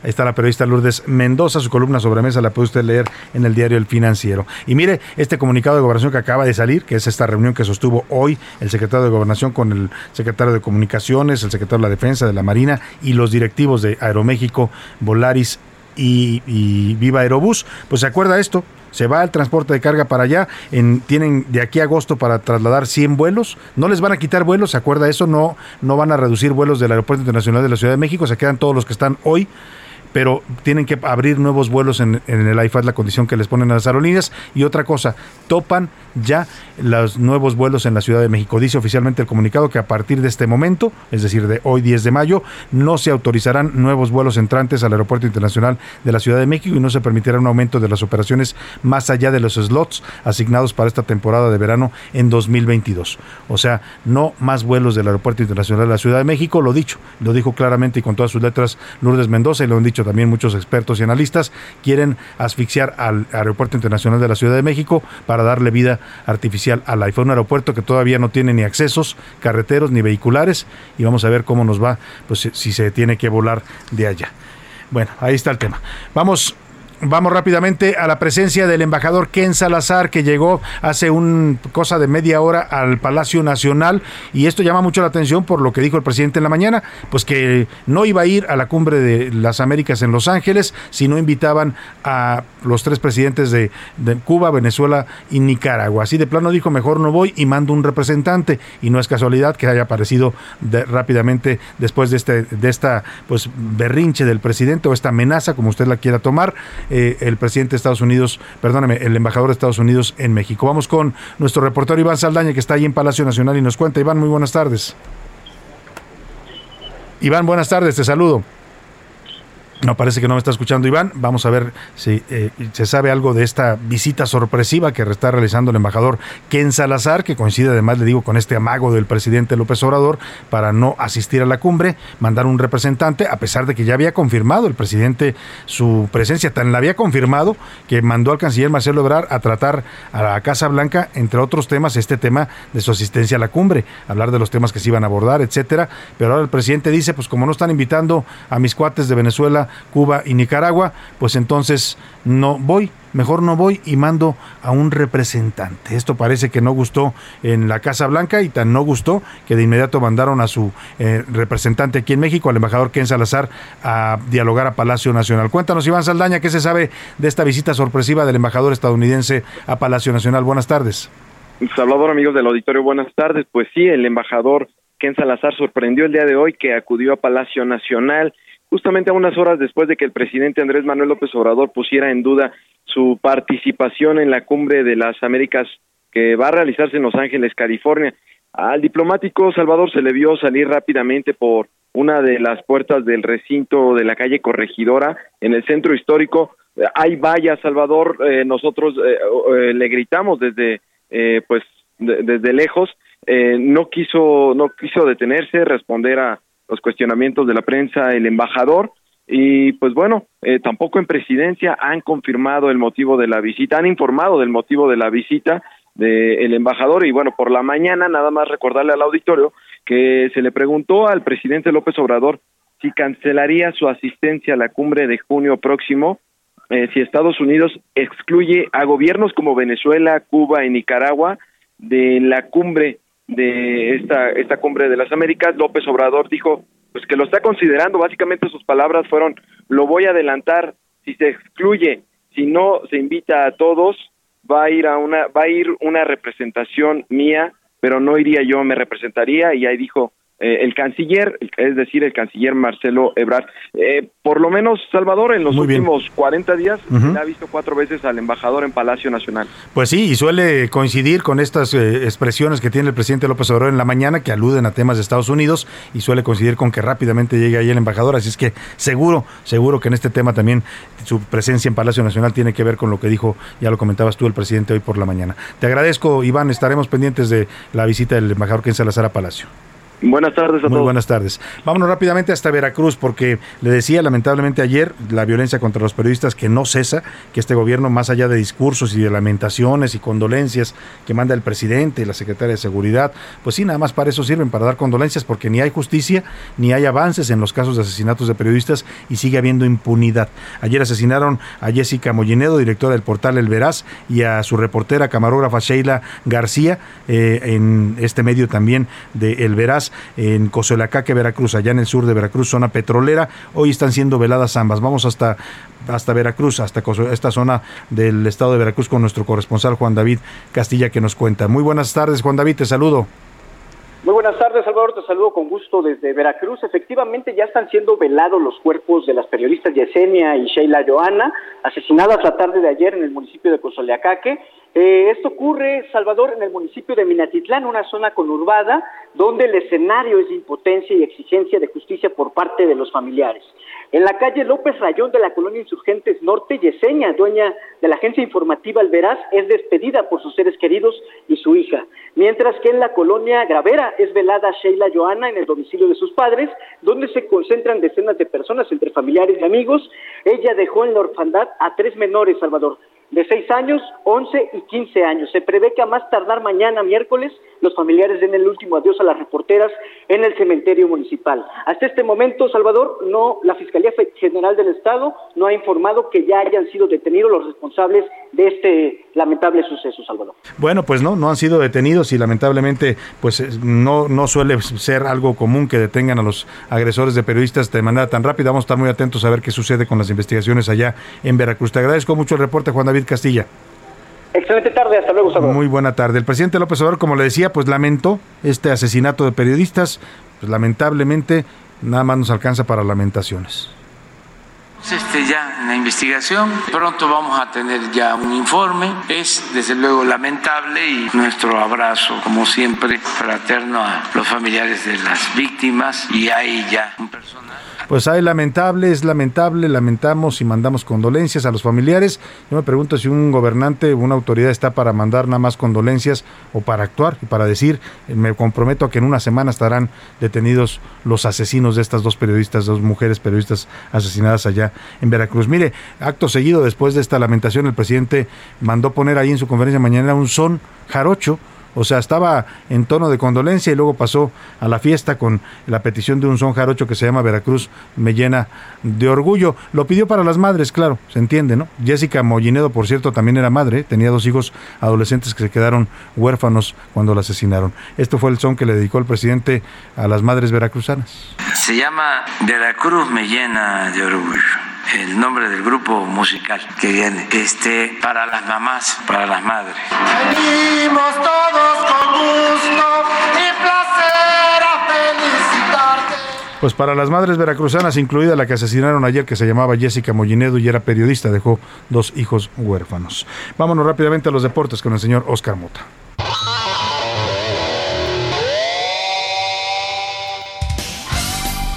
Está la periodista Lourdes Mendoza, su columna sobre mesa la puede usted leer en el diario El Financiero. Y mire, este comunicado de gobernación que acaba de salir, que es esta reunión que sostuvo hoy el secretario de gobernación con el secretario de comunicaciones, el secretario de la defensa, de la marina y los directivos de Aeroméxico, Volaris y, Viva Aerobús, pues se acuerda esto, se va el transporte de carga para allá, en, tienen de aquí a agosto para trasladar 100 vuelos, no les van a quitar vuelos, se acuerda eso, no, no van a reducir vuelos del Aeropuerto Internacional de la Ciudad de México, se quedan todos los que están hoy pero tienen que abrir nuevos vuelos en, en el IFAD, la condición que les ponen a las aerolíneas. Y otra cosa, topan ya los nuevos vuelos en la Ciudad de México. Dice oficialmente el comunicado que a partir de este momento, es decir, de hoy 10 de mayo, no se autorizarán nuevos vuelos entrantes al Aeropuerto Internacional de la Ciudad de México y no se permitirá un aumento de las operaciones más allá de los slots asignados para esta temporada de verano en 2022. O sea, no más vuelos del Aeropuerto Internacional de la Ciudad de México, lo dicho, lo dijo claramente y con todas sus letras Lourdes Mendoza y lo han dicho también muchos expertos y analistas, quieren asfixiar al Aeropuerto Internacional de la Ciudad de México para darle vida artificial al iPhone, un aeropuerto que todavía no tiene ni accesos carreteros ni vehiculares y vamos a ver cómo nos va pues si se tiene que volar de allá. Bueno, ahí está el tema. Vamos Vamos rápidamente a la presencia del embajador Ken Salazar, que llegó hace un cosa de media hora al Palacio Nacional. Y esto llama mucho la atención por lo que dijo el presidente en la mañana, pues que no iba a ir a la cumbre de las Américas en Los Ángeles, si no invitaban a los tres presidentes de, Cuba, Venezuela y Nicaragua. Así de plano dijo, mejor no voy y mando un representante. Y no es casualidad que haya aparecido rápidamente después de, este, de esta pues berrinche del presidente o esta amenaza, como usted la quiera tomar eh, el presidente de Estados Unidos, perdóname, el embajador de Estados Unidos en México. Vamos con nuestro reportero Iván Saldaña, que está ahí en Palacio Nacional y nos cuenta. Iván, muy buenas tardes. Iván, buenas tardes, te saludo. No, parece que no me está escuchando Iván. Vamos a ver si eh, se sabe algo de esta visita sorpresiva que está realizando el embajador Ken Salazar, que coincide además, le digo, con este amago del presidente López Obrador para no asistir a la cumbre, mandar un representante, a pesar de que ya había confirmado el presidente su presencia, tan la había confirmado que mandó al canciller Marcelo Ebrard a tratar a la Casa Blanca, entre otros temas, este tema de su asistencia a la cumbre, hablar de los temas que se iban a abordar, etcétera. Pero ahora el presidente dice, pues como no están invitando a mis cuates de Venezuela, Cuba y Nicaragua, pues entonces no voy, mejor no voy y mando a un representante. Esto parece que no gustó en la Casa Blanca y tan no gustó que de inmediato mandaron a su eh, representante aquí en México, al embajador Ken Salazar, a dialogar a Palacio Nacional. Cuéntanos, Iván Saldaña, ¿qué se sabe de esta visita sorpresiva del embajador estadounidense a Palacio Nacional? Buenas tardes. Salvador, amigos del auditorio, buenas tardes. Pues sí, el embajador Ken Salazar sorprendió el día de hoy que acudió a Palacio Nacional justamente a unas horas después de que el presidente Andrés Manuel López Obrador pusiera en duda su participación en la cumbre de las Américas que va a realizarse en Los Ángeles, California. Al diplomático Salvador se le vio salir rápidamente por una de las puertas del recinto de la calle Corregidora en el centro histórico. Hay vaya Salvador, eh, nosotros eh, eh, le gritamos desde pues desde lejos, no quiso no quiso detenerse, responder a los cuestionamientos de la prensa, el embajador, y pues bueno, eh, tampoco en presidencia han confirmado el motivo de la visita, han informado del motivo de la visita del embajador y bueno, por la mañana nada más recordarle al auditorio que se le preguntó al presidente López Obrador si cancelaría su asistencia a la cumbre de junio próximo eh, si Estados Unidos excluye a gobiernos como Venezuela, Cuba y Nicaragua de la cumbre de esta, esta cumbre de las Américas, López Obrador dijo pues que lo está considerando, básicamente sus palabras fueron lo voy a adelantar si se excluye, si no se invita a todos, va a ir a una va a ir una representación mía, pero no iría yo, me representaría y ahí dijo eh, el canciller, es decir, el canciller Marcelo Ebrard. Eh, por lo menos, Salvador, en los últimos 40 días ha visto cuatro veces al embajador en Palacio Nacional. Pues sí, y suele coincidir con estas eh, expresiones que tiene el presidente López Obrador en la mañana, que aluden a temas de Estados Unidos, y suele coincidir con que rápidamente llegue ahí el embajador. Así es que seguro, seguro que en este tema también su presencia en Palacio Nacional tiene que ver con lo que dijo, ya lo comentabas tú, el presidente hoy por la mañana. Te agradezco, Iván, estaremos pendientes de la visita del embajador Ken Salazar a Palacio. Buenas tardes a Muy buenas tardes. Vámonos rápidamente hasta Veracruz porque le decía lamentablemente ayer la violencia contra los periodistas que no cesa, que este gobierno más allá de discursos y de lamentaciones y condolencias que manda el presidente y la secretaria de Seguridad, pues sí, nada más para eso sirven, para dar condolencias porque ni hay justicia ni hay avances en los casos de asesinatos de periodistas y sigue habiendo impunidad. Ayer asesinaron a Jessica Mollinedo, directora del portal El Veraz, y a su reportera camarógrafa Sheila García eh, en este medio también de El Veraz en Cozolacaque, Veracruz, allá en el sur de Veracruz, zona petrolera. Hoy están siendo veladas ambas. Vamos hasta hasta Veracruz, hasta esta zona del estado de Veracruz con nuestro corresponsal Juan David Castilla que nos cuenta. Muy buenas tardes, Juan David, te saludo. Muy buenas tardes, Salvador. Te saludo con gusto desde Veracruz. Efectivamente, ya están siendo velados los cuerpos de las periodistas Yesenia y Sheila Joana, asesinadas la tarde de ayer en el municipio de Cozoleacaque. Eh, esto ocurre, Salvador, en el municipio de Minatitlán, una zona conurbada, donde el escenario es de impotencia y exigencia de justicia por parte de los familiares. En la calle López Rayón de la colonia Insurgentes Norte, Yesenia, dueña de la agencia informativa Alveraz, es despedida por sus seres queridos y su hija. Mientras que en la colonia Gravera es velada Sheila Joana en el domicilio de sus padres, donde se concentran decenas de personas entre familiares y amigos. Ella dejó en la orfandad a tres menores, Salvador, de 6 años, 11 y 15 años. Se prevé que a más tardar mañana, miércoles, los familiares den el último adiós a las reporteras en el cementerio municipal. Hasta este momento, Salvador, no la Fiscalía General del Estado no ha informado que ya hayan sido detenidos los responsables de este lamentable suceso, Salvador. Bueno, pues no, no han sido detenidos y lamentablemente pues eh, no, no suele ser algo común que detengan a los agresores de periodistas de manera tan rápida. Vamos a estar muy atentos a ver qué sucede con las investigaciones allá en Veracruz. Te agradezco mucho el reporte, Juan David Castilla. Excelente tarde, hasta luego, Salvador. Muy buena tarde. El presidente López Obrador, como le decía, pues lamentó este asesinato de periodistas. Pues lamentablemente nada más nos alcanza para lamentaciones. Este, ya en la investigación, pronto vamos a tener ya un informe. Es desde luego lamentable y nuestro abrazo, como siempre, fraterno a los familiares de las víctimas y hay ya un personal pues hay lamentable, es lamentable, lamentamos y mandamos condolencias a los familiares. Yo me pregunto si un gobernante o una autoridad está para mandar nada más condolencias o para actuar y para decir, me comprometo a que en una semana estarán detenidos los asesinos de estas dos periodistas, dos mujeres periodistas asesinadas allá en Veracruz. Mire, acto seguido después de esta lamentación, el presidente mandó poner ahí en su conferencia mañana un son jarocho o sea, estaba en tono de condolencia y luego pasó a la fiesta con la petición de un son jarocho que se llama Veracruz me llena de orgullo. Lo pidió para las madres, claro, se entiende, ¿no? Jessica Mollinedo, por cierto, también era madre, tenía dos hijos adolescentes que se quedaron huérfanos cuando la asesinaron. Esto fue el son que le dedicó el presidente a las madres veracruzanas. Se llama Veracruz me llena de orgullo el nombre del grupo musical que viene, este, para las mamás, para las madres. Venimos todos con gusto y placer a felicitarte. Pues para las madres veracruzanas, incluida la que asesinaron ayer, que se llamaba Jessica Mollinedo y era periodista, dejó dos hijos huérfanos. Vámonos rápidamente a los deportes con el señor Oscar Mota.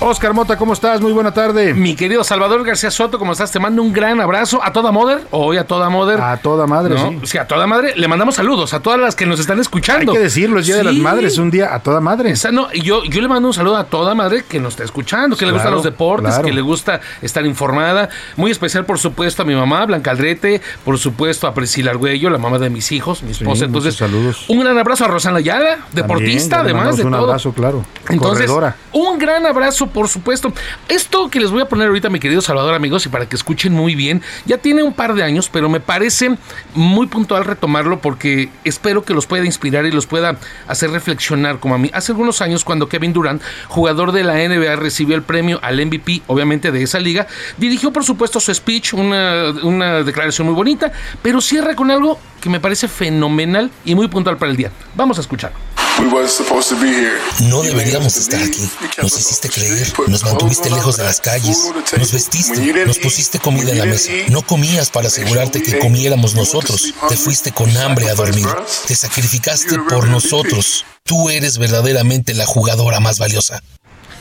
Oscar Mota, ¿cómo estás? Muy buena tarde. Mi querido Salvador García Soto, ¿cómo estás? Te mando un gran abrazo a toda Mother, hoy a toda Mother. A toda madre, sí. Sí, a toda madre. Le mandamos saludos a todas las que nos están escuchando. Hay que decirlo, es Día de las Madres, un día a toda madre. Esa, no, yo, yo le mando un saludo a toda madre que nos está escuchando, que le gustan los deportes, claro. que le gusta estar informada. Muy especial, por supuesto, a mi mamá, Blanca Aldrete, por supuesto, a Priscila Arguello, la mamá de mis hijos, mi esposa. Entonces, saludos. un gran abrazo a Rosana Ayala, deportista, También, además de un todo. abrazo, claro. Entonces, Corredora. un gran abrazo, por supuesto. Esto que les voy a poner ahorita, mi querido Salvador, amigos, y para que escuchen muy bien, ya tiene un par de años, pero me parece muy puntual retomarlo porque espero que los pueda inspirar y los pueda hacer reflexionar como a mí. Hace algunos años, cuando Kevin Durant, jugador de la NBA, recibió el premio al MVP, obviamente de esa liga, dirigió, por supuesto, su speech, una, una declaración muy bonita, pero cierra con algo que me parece fenomenal y muy puntual para el día. Vamos a escuchar. No deberíamos estar aquí. Nos hiciste creer, nos mantuviste lejos de las calles, nos vestiste, nos pusiste comida en la mesa. No comías para asegurarte que comiéramos nosotros. Te fuiste con hambre a dormir. Te sacrificaste por nosotros. Tú eres verdaderamente la jugadora más valiosa.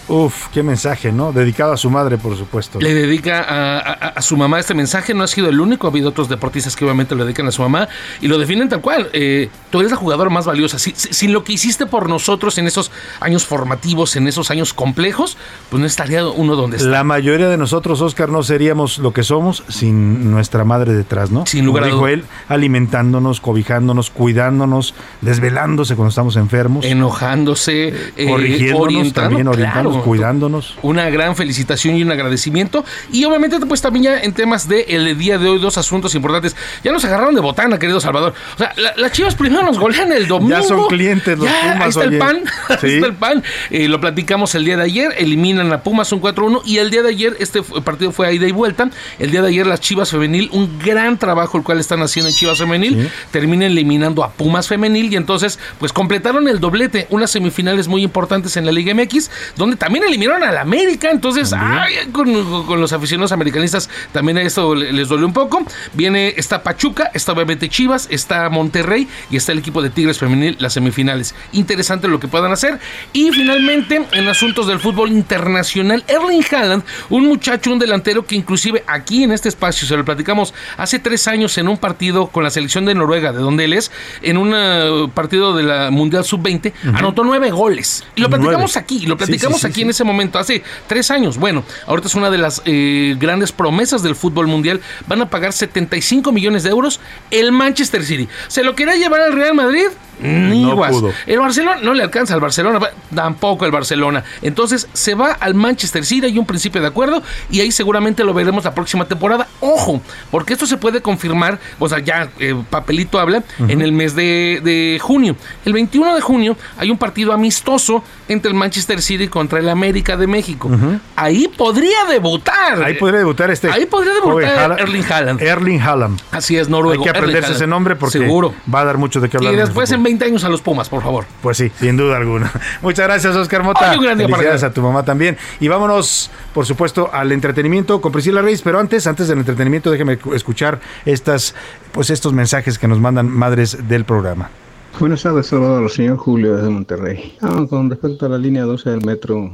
Uf, qué mensaje, ¿no? Dedicado a su madre, por supuesto. Le dedica a, a- a su mamá este mensaje. No ha sido el único. Ha habido otros deportistas que obviamente lo dedican a su mamá y lo definen tal cual. Eh, tú eres la jugadora más valiosa. Si- si- sin lo que hiciste por nosotros en esos años formativos, en esos años complejos, pues no estaría uno donde está. La mayoría de nosotros, Oscar, no seríamos lo que somos sin nuestra madre detrás, ¿no? Sin lugar Como a dijo él, alimentándonos, cobijándonos, cuidándonos, desvelándose cuando estamos enfermos. Enojándose, eh, corrigiéndonos, orientando, también orientándonos, claro. Cuidándonos. Una gran felicitación y un agradecimiento. Y obviamente, pues también ya en temas del el día de hoy, dos asuntos importantes. Ya nos agarraron de botana, querido Salvador. O sea, la- las chivas primero nos golean el domingo. Ya son clientes los Ya, Pumas, Ahí está oye. el pan. Sí. Ahí está el pan. Eh, lo platicamos el día de ayer. Eliminan a Pumas un 4-1. Y el día de ayer, este partido fue a ida y vuelta. El día de ayer, las Chivas Femenil, un gran trabajo el cual están haciendo en Chivas Femenil. Terminan eliminando a Pumas Femenil. Y entonces, pues completaron el doblete. Unas semifinales muy importantes en la Liga MX, donde también eliminaron a la América. Entonces, ay, con, con los aficionados americanistas también esto le- les duele un poco. Viene, está Pachuca, está obviamente Chivas, está Monterrey y está el equipo de Tigres Femenil, las semifinales. Interesante lo que puedan hacer. Y finalmente, en asuntos del fútbol internacional, Erling Haaland, un muchacho, un delantero que inclusive aquí en este espacio, se lo platicamos hace tres años en un partido con la selección de Noruega, de donde él es, en un eh, partido de la Mundial Sub-20, anotó nueve goles. Y lo platicamos Nueve. aquí, lo platicamos sí, aquí en ese momento, hace tres años. Bueno, ahorita es una de las eh, grandes promesas del fútbol mundial. Van a pagar 75 millones de euros el Manchester City. ¿Se lo quería llevar al Real Madrid? Ni No pudo. El Barcelona no le alcanza al Barcelona, tampoco el Barcelona. Entonces se va al Manchester City, hay un principio de acuerdo y ahí seguramente lo veremos la próxima temporada. Ojo, porque esto se puede confirmar, o sea, ya eh, papelito habla, en el mes de, de junio. El 21 de junio hay un partido amistoso entre el Manchester City contra el América de México. Ahí podría debutar. Ahí podría debutar este. Ahí podría debutar. Erling Haaland. Erling Haaland. Así es, noruego. Hay que aprenderse ese nombre porque Seguro. va a dar mucho de qué hablar. Y en después en fútbol. 20 años a los Pumas, por favor. Pues sí, sin duda alguna. Muchas gracias, Oscar Mota. Hoy un gran día para Felicidades ganar. a tu mamá también. Y vámonos, por supuesto, al entretenimiento con Priscila Reyes. Pero antes, antes del entretenimiento, déjeme escuchar estas, pues estos mensajes que nos mandan madres del programa. Buenas tardes, Salvador. Señor Julio desde Monterrey. Ah, con respecto a la línea 12 del metro,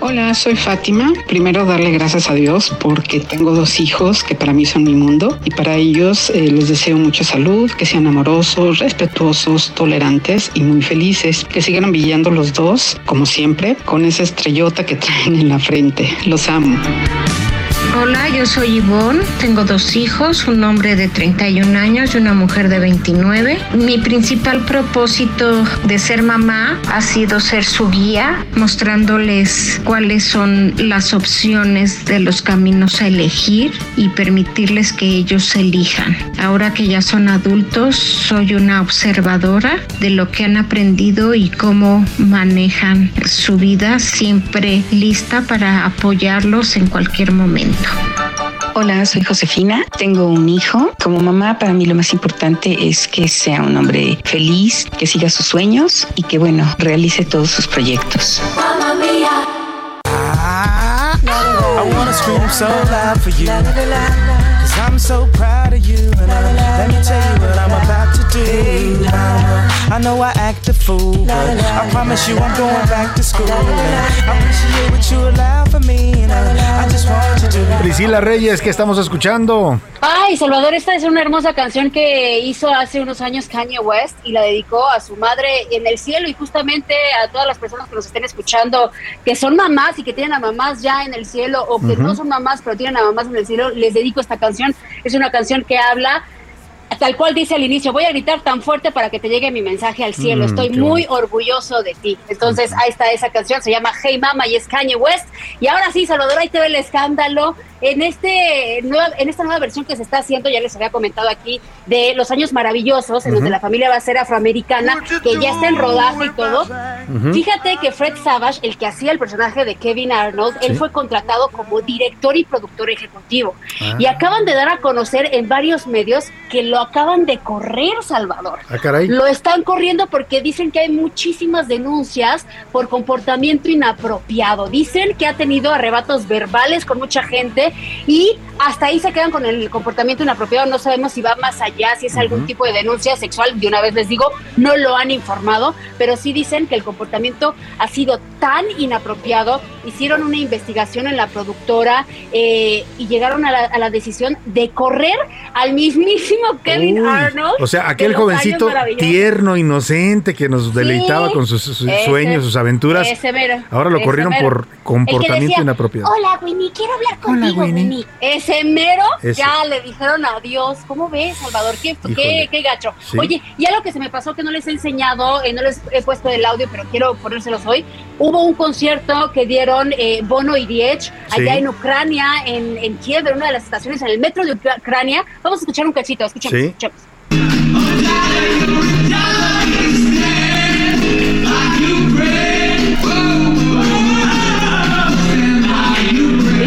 Hola, soy Fátima. Primero darle gracias a Dios porque tengo dos hijos que para mí son mi mundo y para ellos eh, les deseo mucha salud, que sean amorosos, respetuosos, tolerantes y muy felices, que sigan brillando los dos, como siempre, con esa estrellota que traen en la frente. Los amo. Hola, yo soy Ivonne, tengo dos hijos, un hombre de 31 años y una mujer de 29. Mi principal propósito de ser mamá ha sido ser su guía, mostrándoles cuáles son las opciones de los caminos a elegir y permitirles que ellos elijan. Ahora que ya son adultos, soy una observadora de lo que han aprendido y cómo manejan su vida, siempre lista para apoyarlos en cualquier momento. Hola, soy Josefina, tengo un hijo. Como mamá, para mí lo más importante es que sea un hombre feliz, que siga sus sueños y que, bueno, realice todos sus proyectos. Mamma mía. I wanna scream so loud for you. I'm so proud of you. And uh, let me tell you what I'm about to do. I know I act a fool, but I promise you I'm going back to school. I appreciate what you allow for me. And uh, I just want you to. Priscila Reyes, ¿qué estamos escuchando? Ay, Salvador, esta es una hermosa canción que hizo hace unos años Kanye West y la dedicó a su madre en el cielo y justamente a todas las personas que nos estén escuchando que son mamás y que tienen a mamás ya en el cielo o que Ujú. no son mamás pero tienen a mamás en el cielo, les dedico esta canción. Es una canción que habla tal cual dice al inicio, voy a gritar tan fuerte para que te llegue mi mensaje al cielo. Mm, Estoy muy orgulloso de ti. Entonces, ahí está esa canción, se llama Hey Mama y es Kanye West. Y ahora sí, Salvador, ahí te ve el escándalo. En, este nueva, en esta nueva versión que se está haciendo, ya les había comentado aquí, de Los Años Maravillosos, en Ujú. donde la familia va a ser afroamericana, que ya está en rodaje y todo. Fíjate que Fred Savage, el que hacía el personaje de Kevin Arnold, él Sí. fue contratado como director y productor ejecutivo. Ah. Y acaban de dar a conocer en varios medios que lo acaban de correr, Salvador. Ah, caray. Lo están corriendo porque dicen que hay muchísimas denuncias por comportamiento inapropiado. Dicen que ha tenido arrebatos verbales con mucha gente y hasta ahí se quedan con el comportamiento inapropiado. No sabemos si va más allá, si es algún tipo de denuncia sexual. De una vez les digo, no lo han informado, pero sí dicen que el comportamiento ha sido tan inapropiado. Hicieron una investigación en la productora eh, y llegaron a la, a la decisión de correr al mismísimo Kevin Uy, Arnold. O sea, aquel jovencito tierno, inocente, que nos deleitaba con sus, sus Ese- sueños, sus aventuras. ese mero, Ahora lo ese corrieron mero. por comportamiento decía, inapropiado. Hola, Winnie, quiero hablar contigo, Winnie. Ese mero Ese. ya le dijeron adiós. ¿Cómo ves, Salvador? ¿Qué, qué, qué gacho? Sí. Oye, y algo que se me pasó que no les he enseñado, eh, no les he puesto el audio, pero quiero ponérselos hoy. Hubo un concierto que dieron eh, Bono y Diech allá Sí. en Ucrania, en, en Kiev, en una de las estaciones, en el metro de Ucra- Ucrania. Vamos a escuchar un cachito, escuchemos, Sí. Y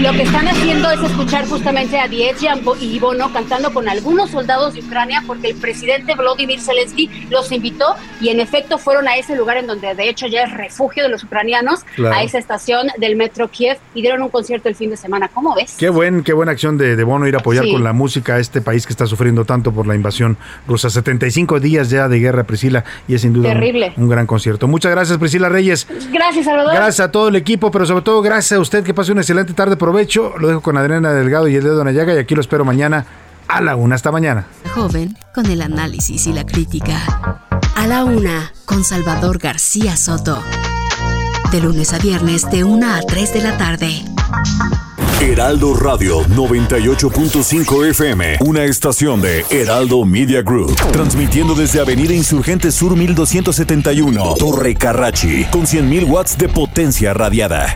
lo que están haciendo es escuchar justamente a Diez y Bono cantando con algunos soldados de Ucrania porque el presidente Volodymyr Zelensky los invitó y en efecto fueron a ese lugar en donde de hecho ya es refugio de los ucranianos, Claro. a esa estación del metro Kiev y dieron un concierto el fin de semana. ¿Cómo ves? Qué buen, qué buena acción de, de Bono ir a apoyar Sí. con la música a este país que está sufriendo tanto por la invasión rusa. 75 días ya de guerra, Priscila, y es sin duda un- Terrible. Un, gran concierto. Muchas gracias, Priscila Reyes. Gracias, Salvador. Gracias a todo el equipo, pero sobre todo gracias a usted que pase una excelente tarde. Provecho. Lo dejo con Adriana Delgado y el dedo Nayaga y aquí lo espero mañana a la una. Hasta mañana. Joven con el análisis y la crítica. A la una con Salvador García Soto. De lunes a viernes de 1 a 3 de la tarde. Heraldo Radio 98.5 FM, una estación de Heraldo Media Group, transmitiendo desde Avenida Insurgente Sur 1271, Torre Carrachi, con 100.000 watts de potencia radiada.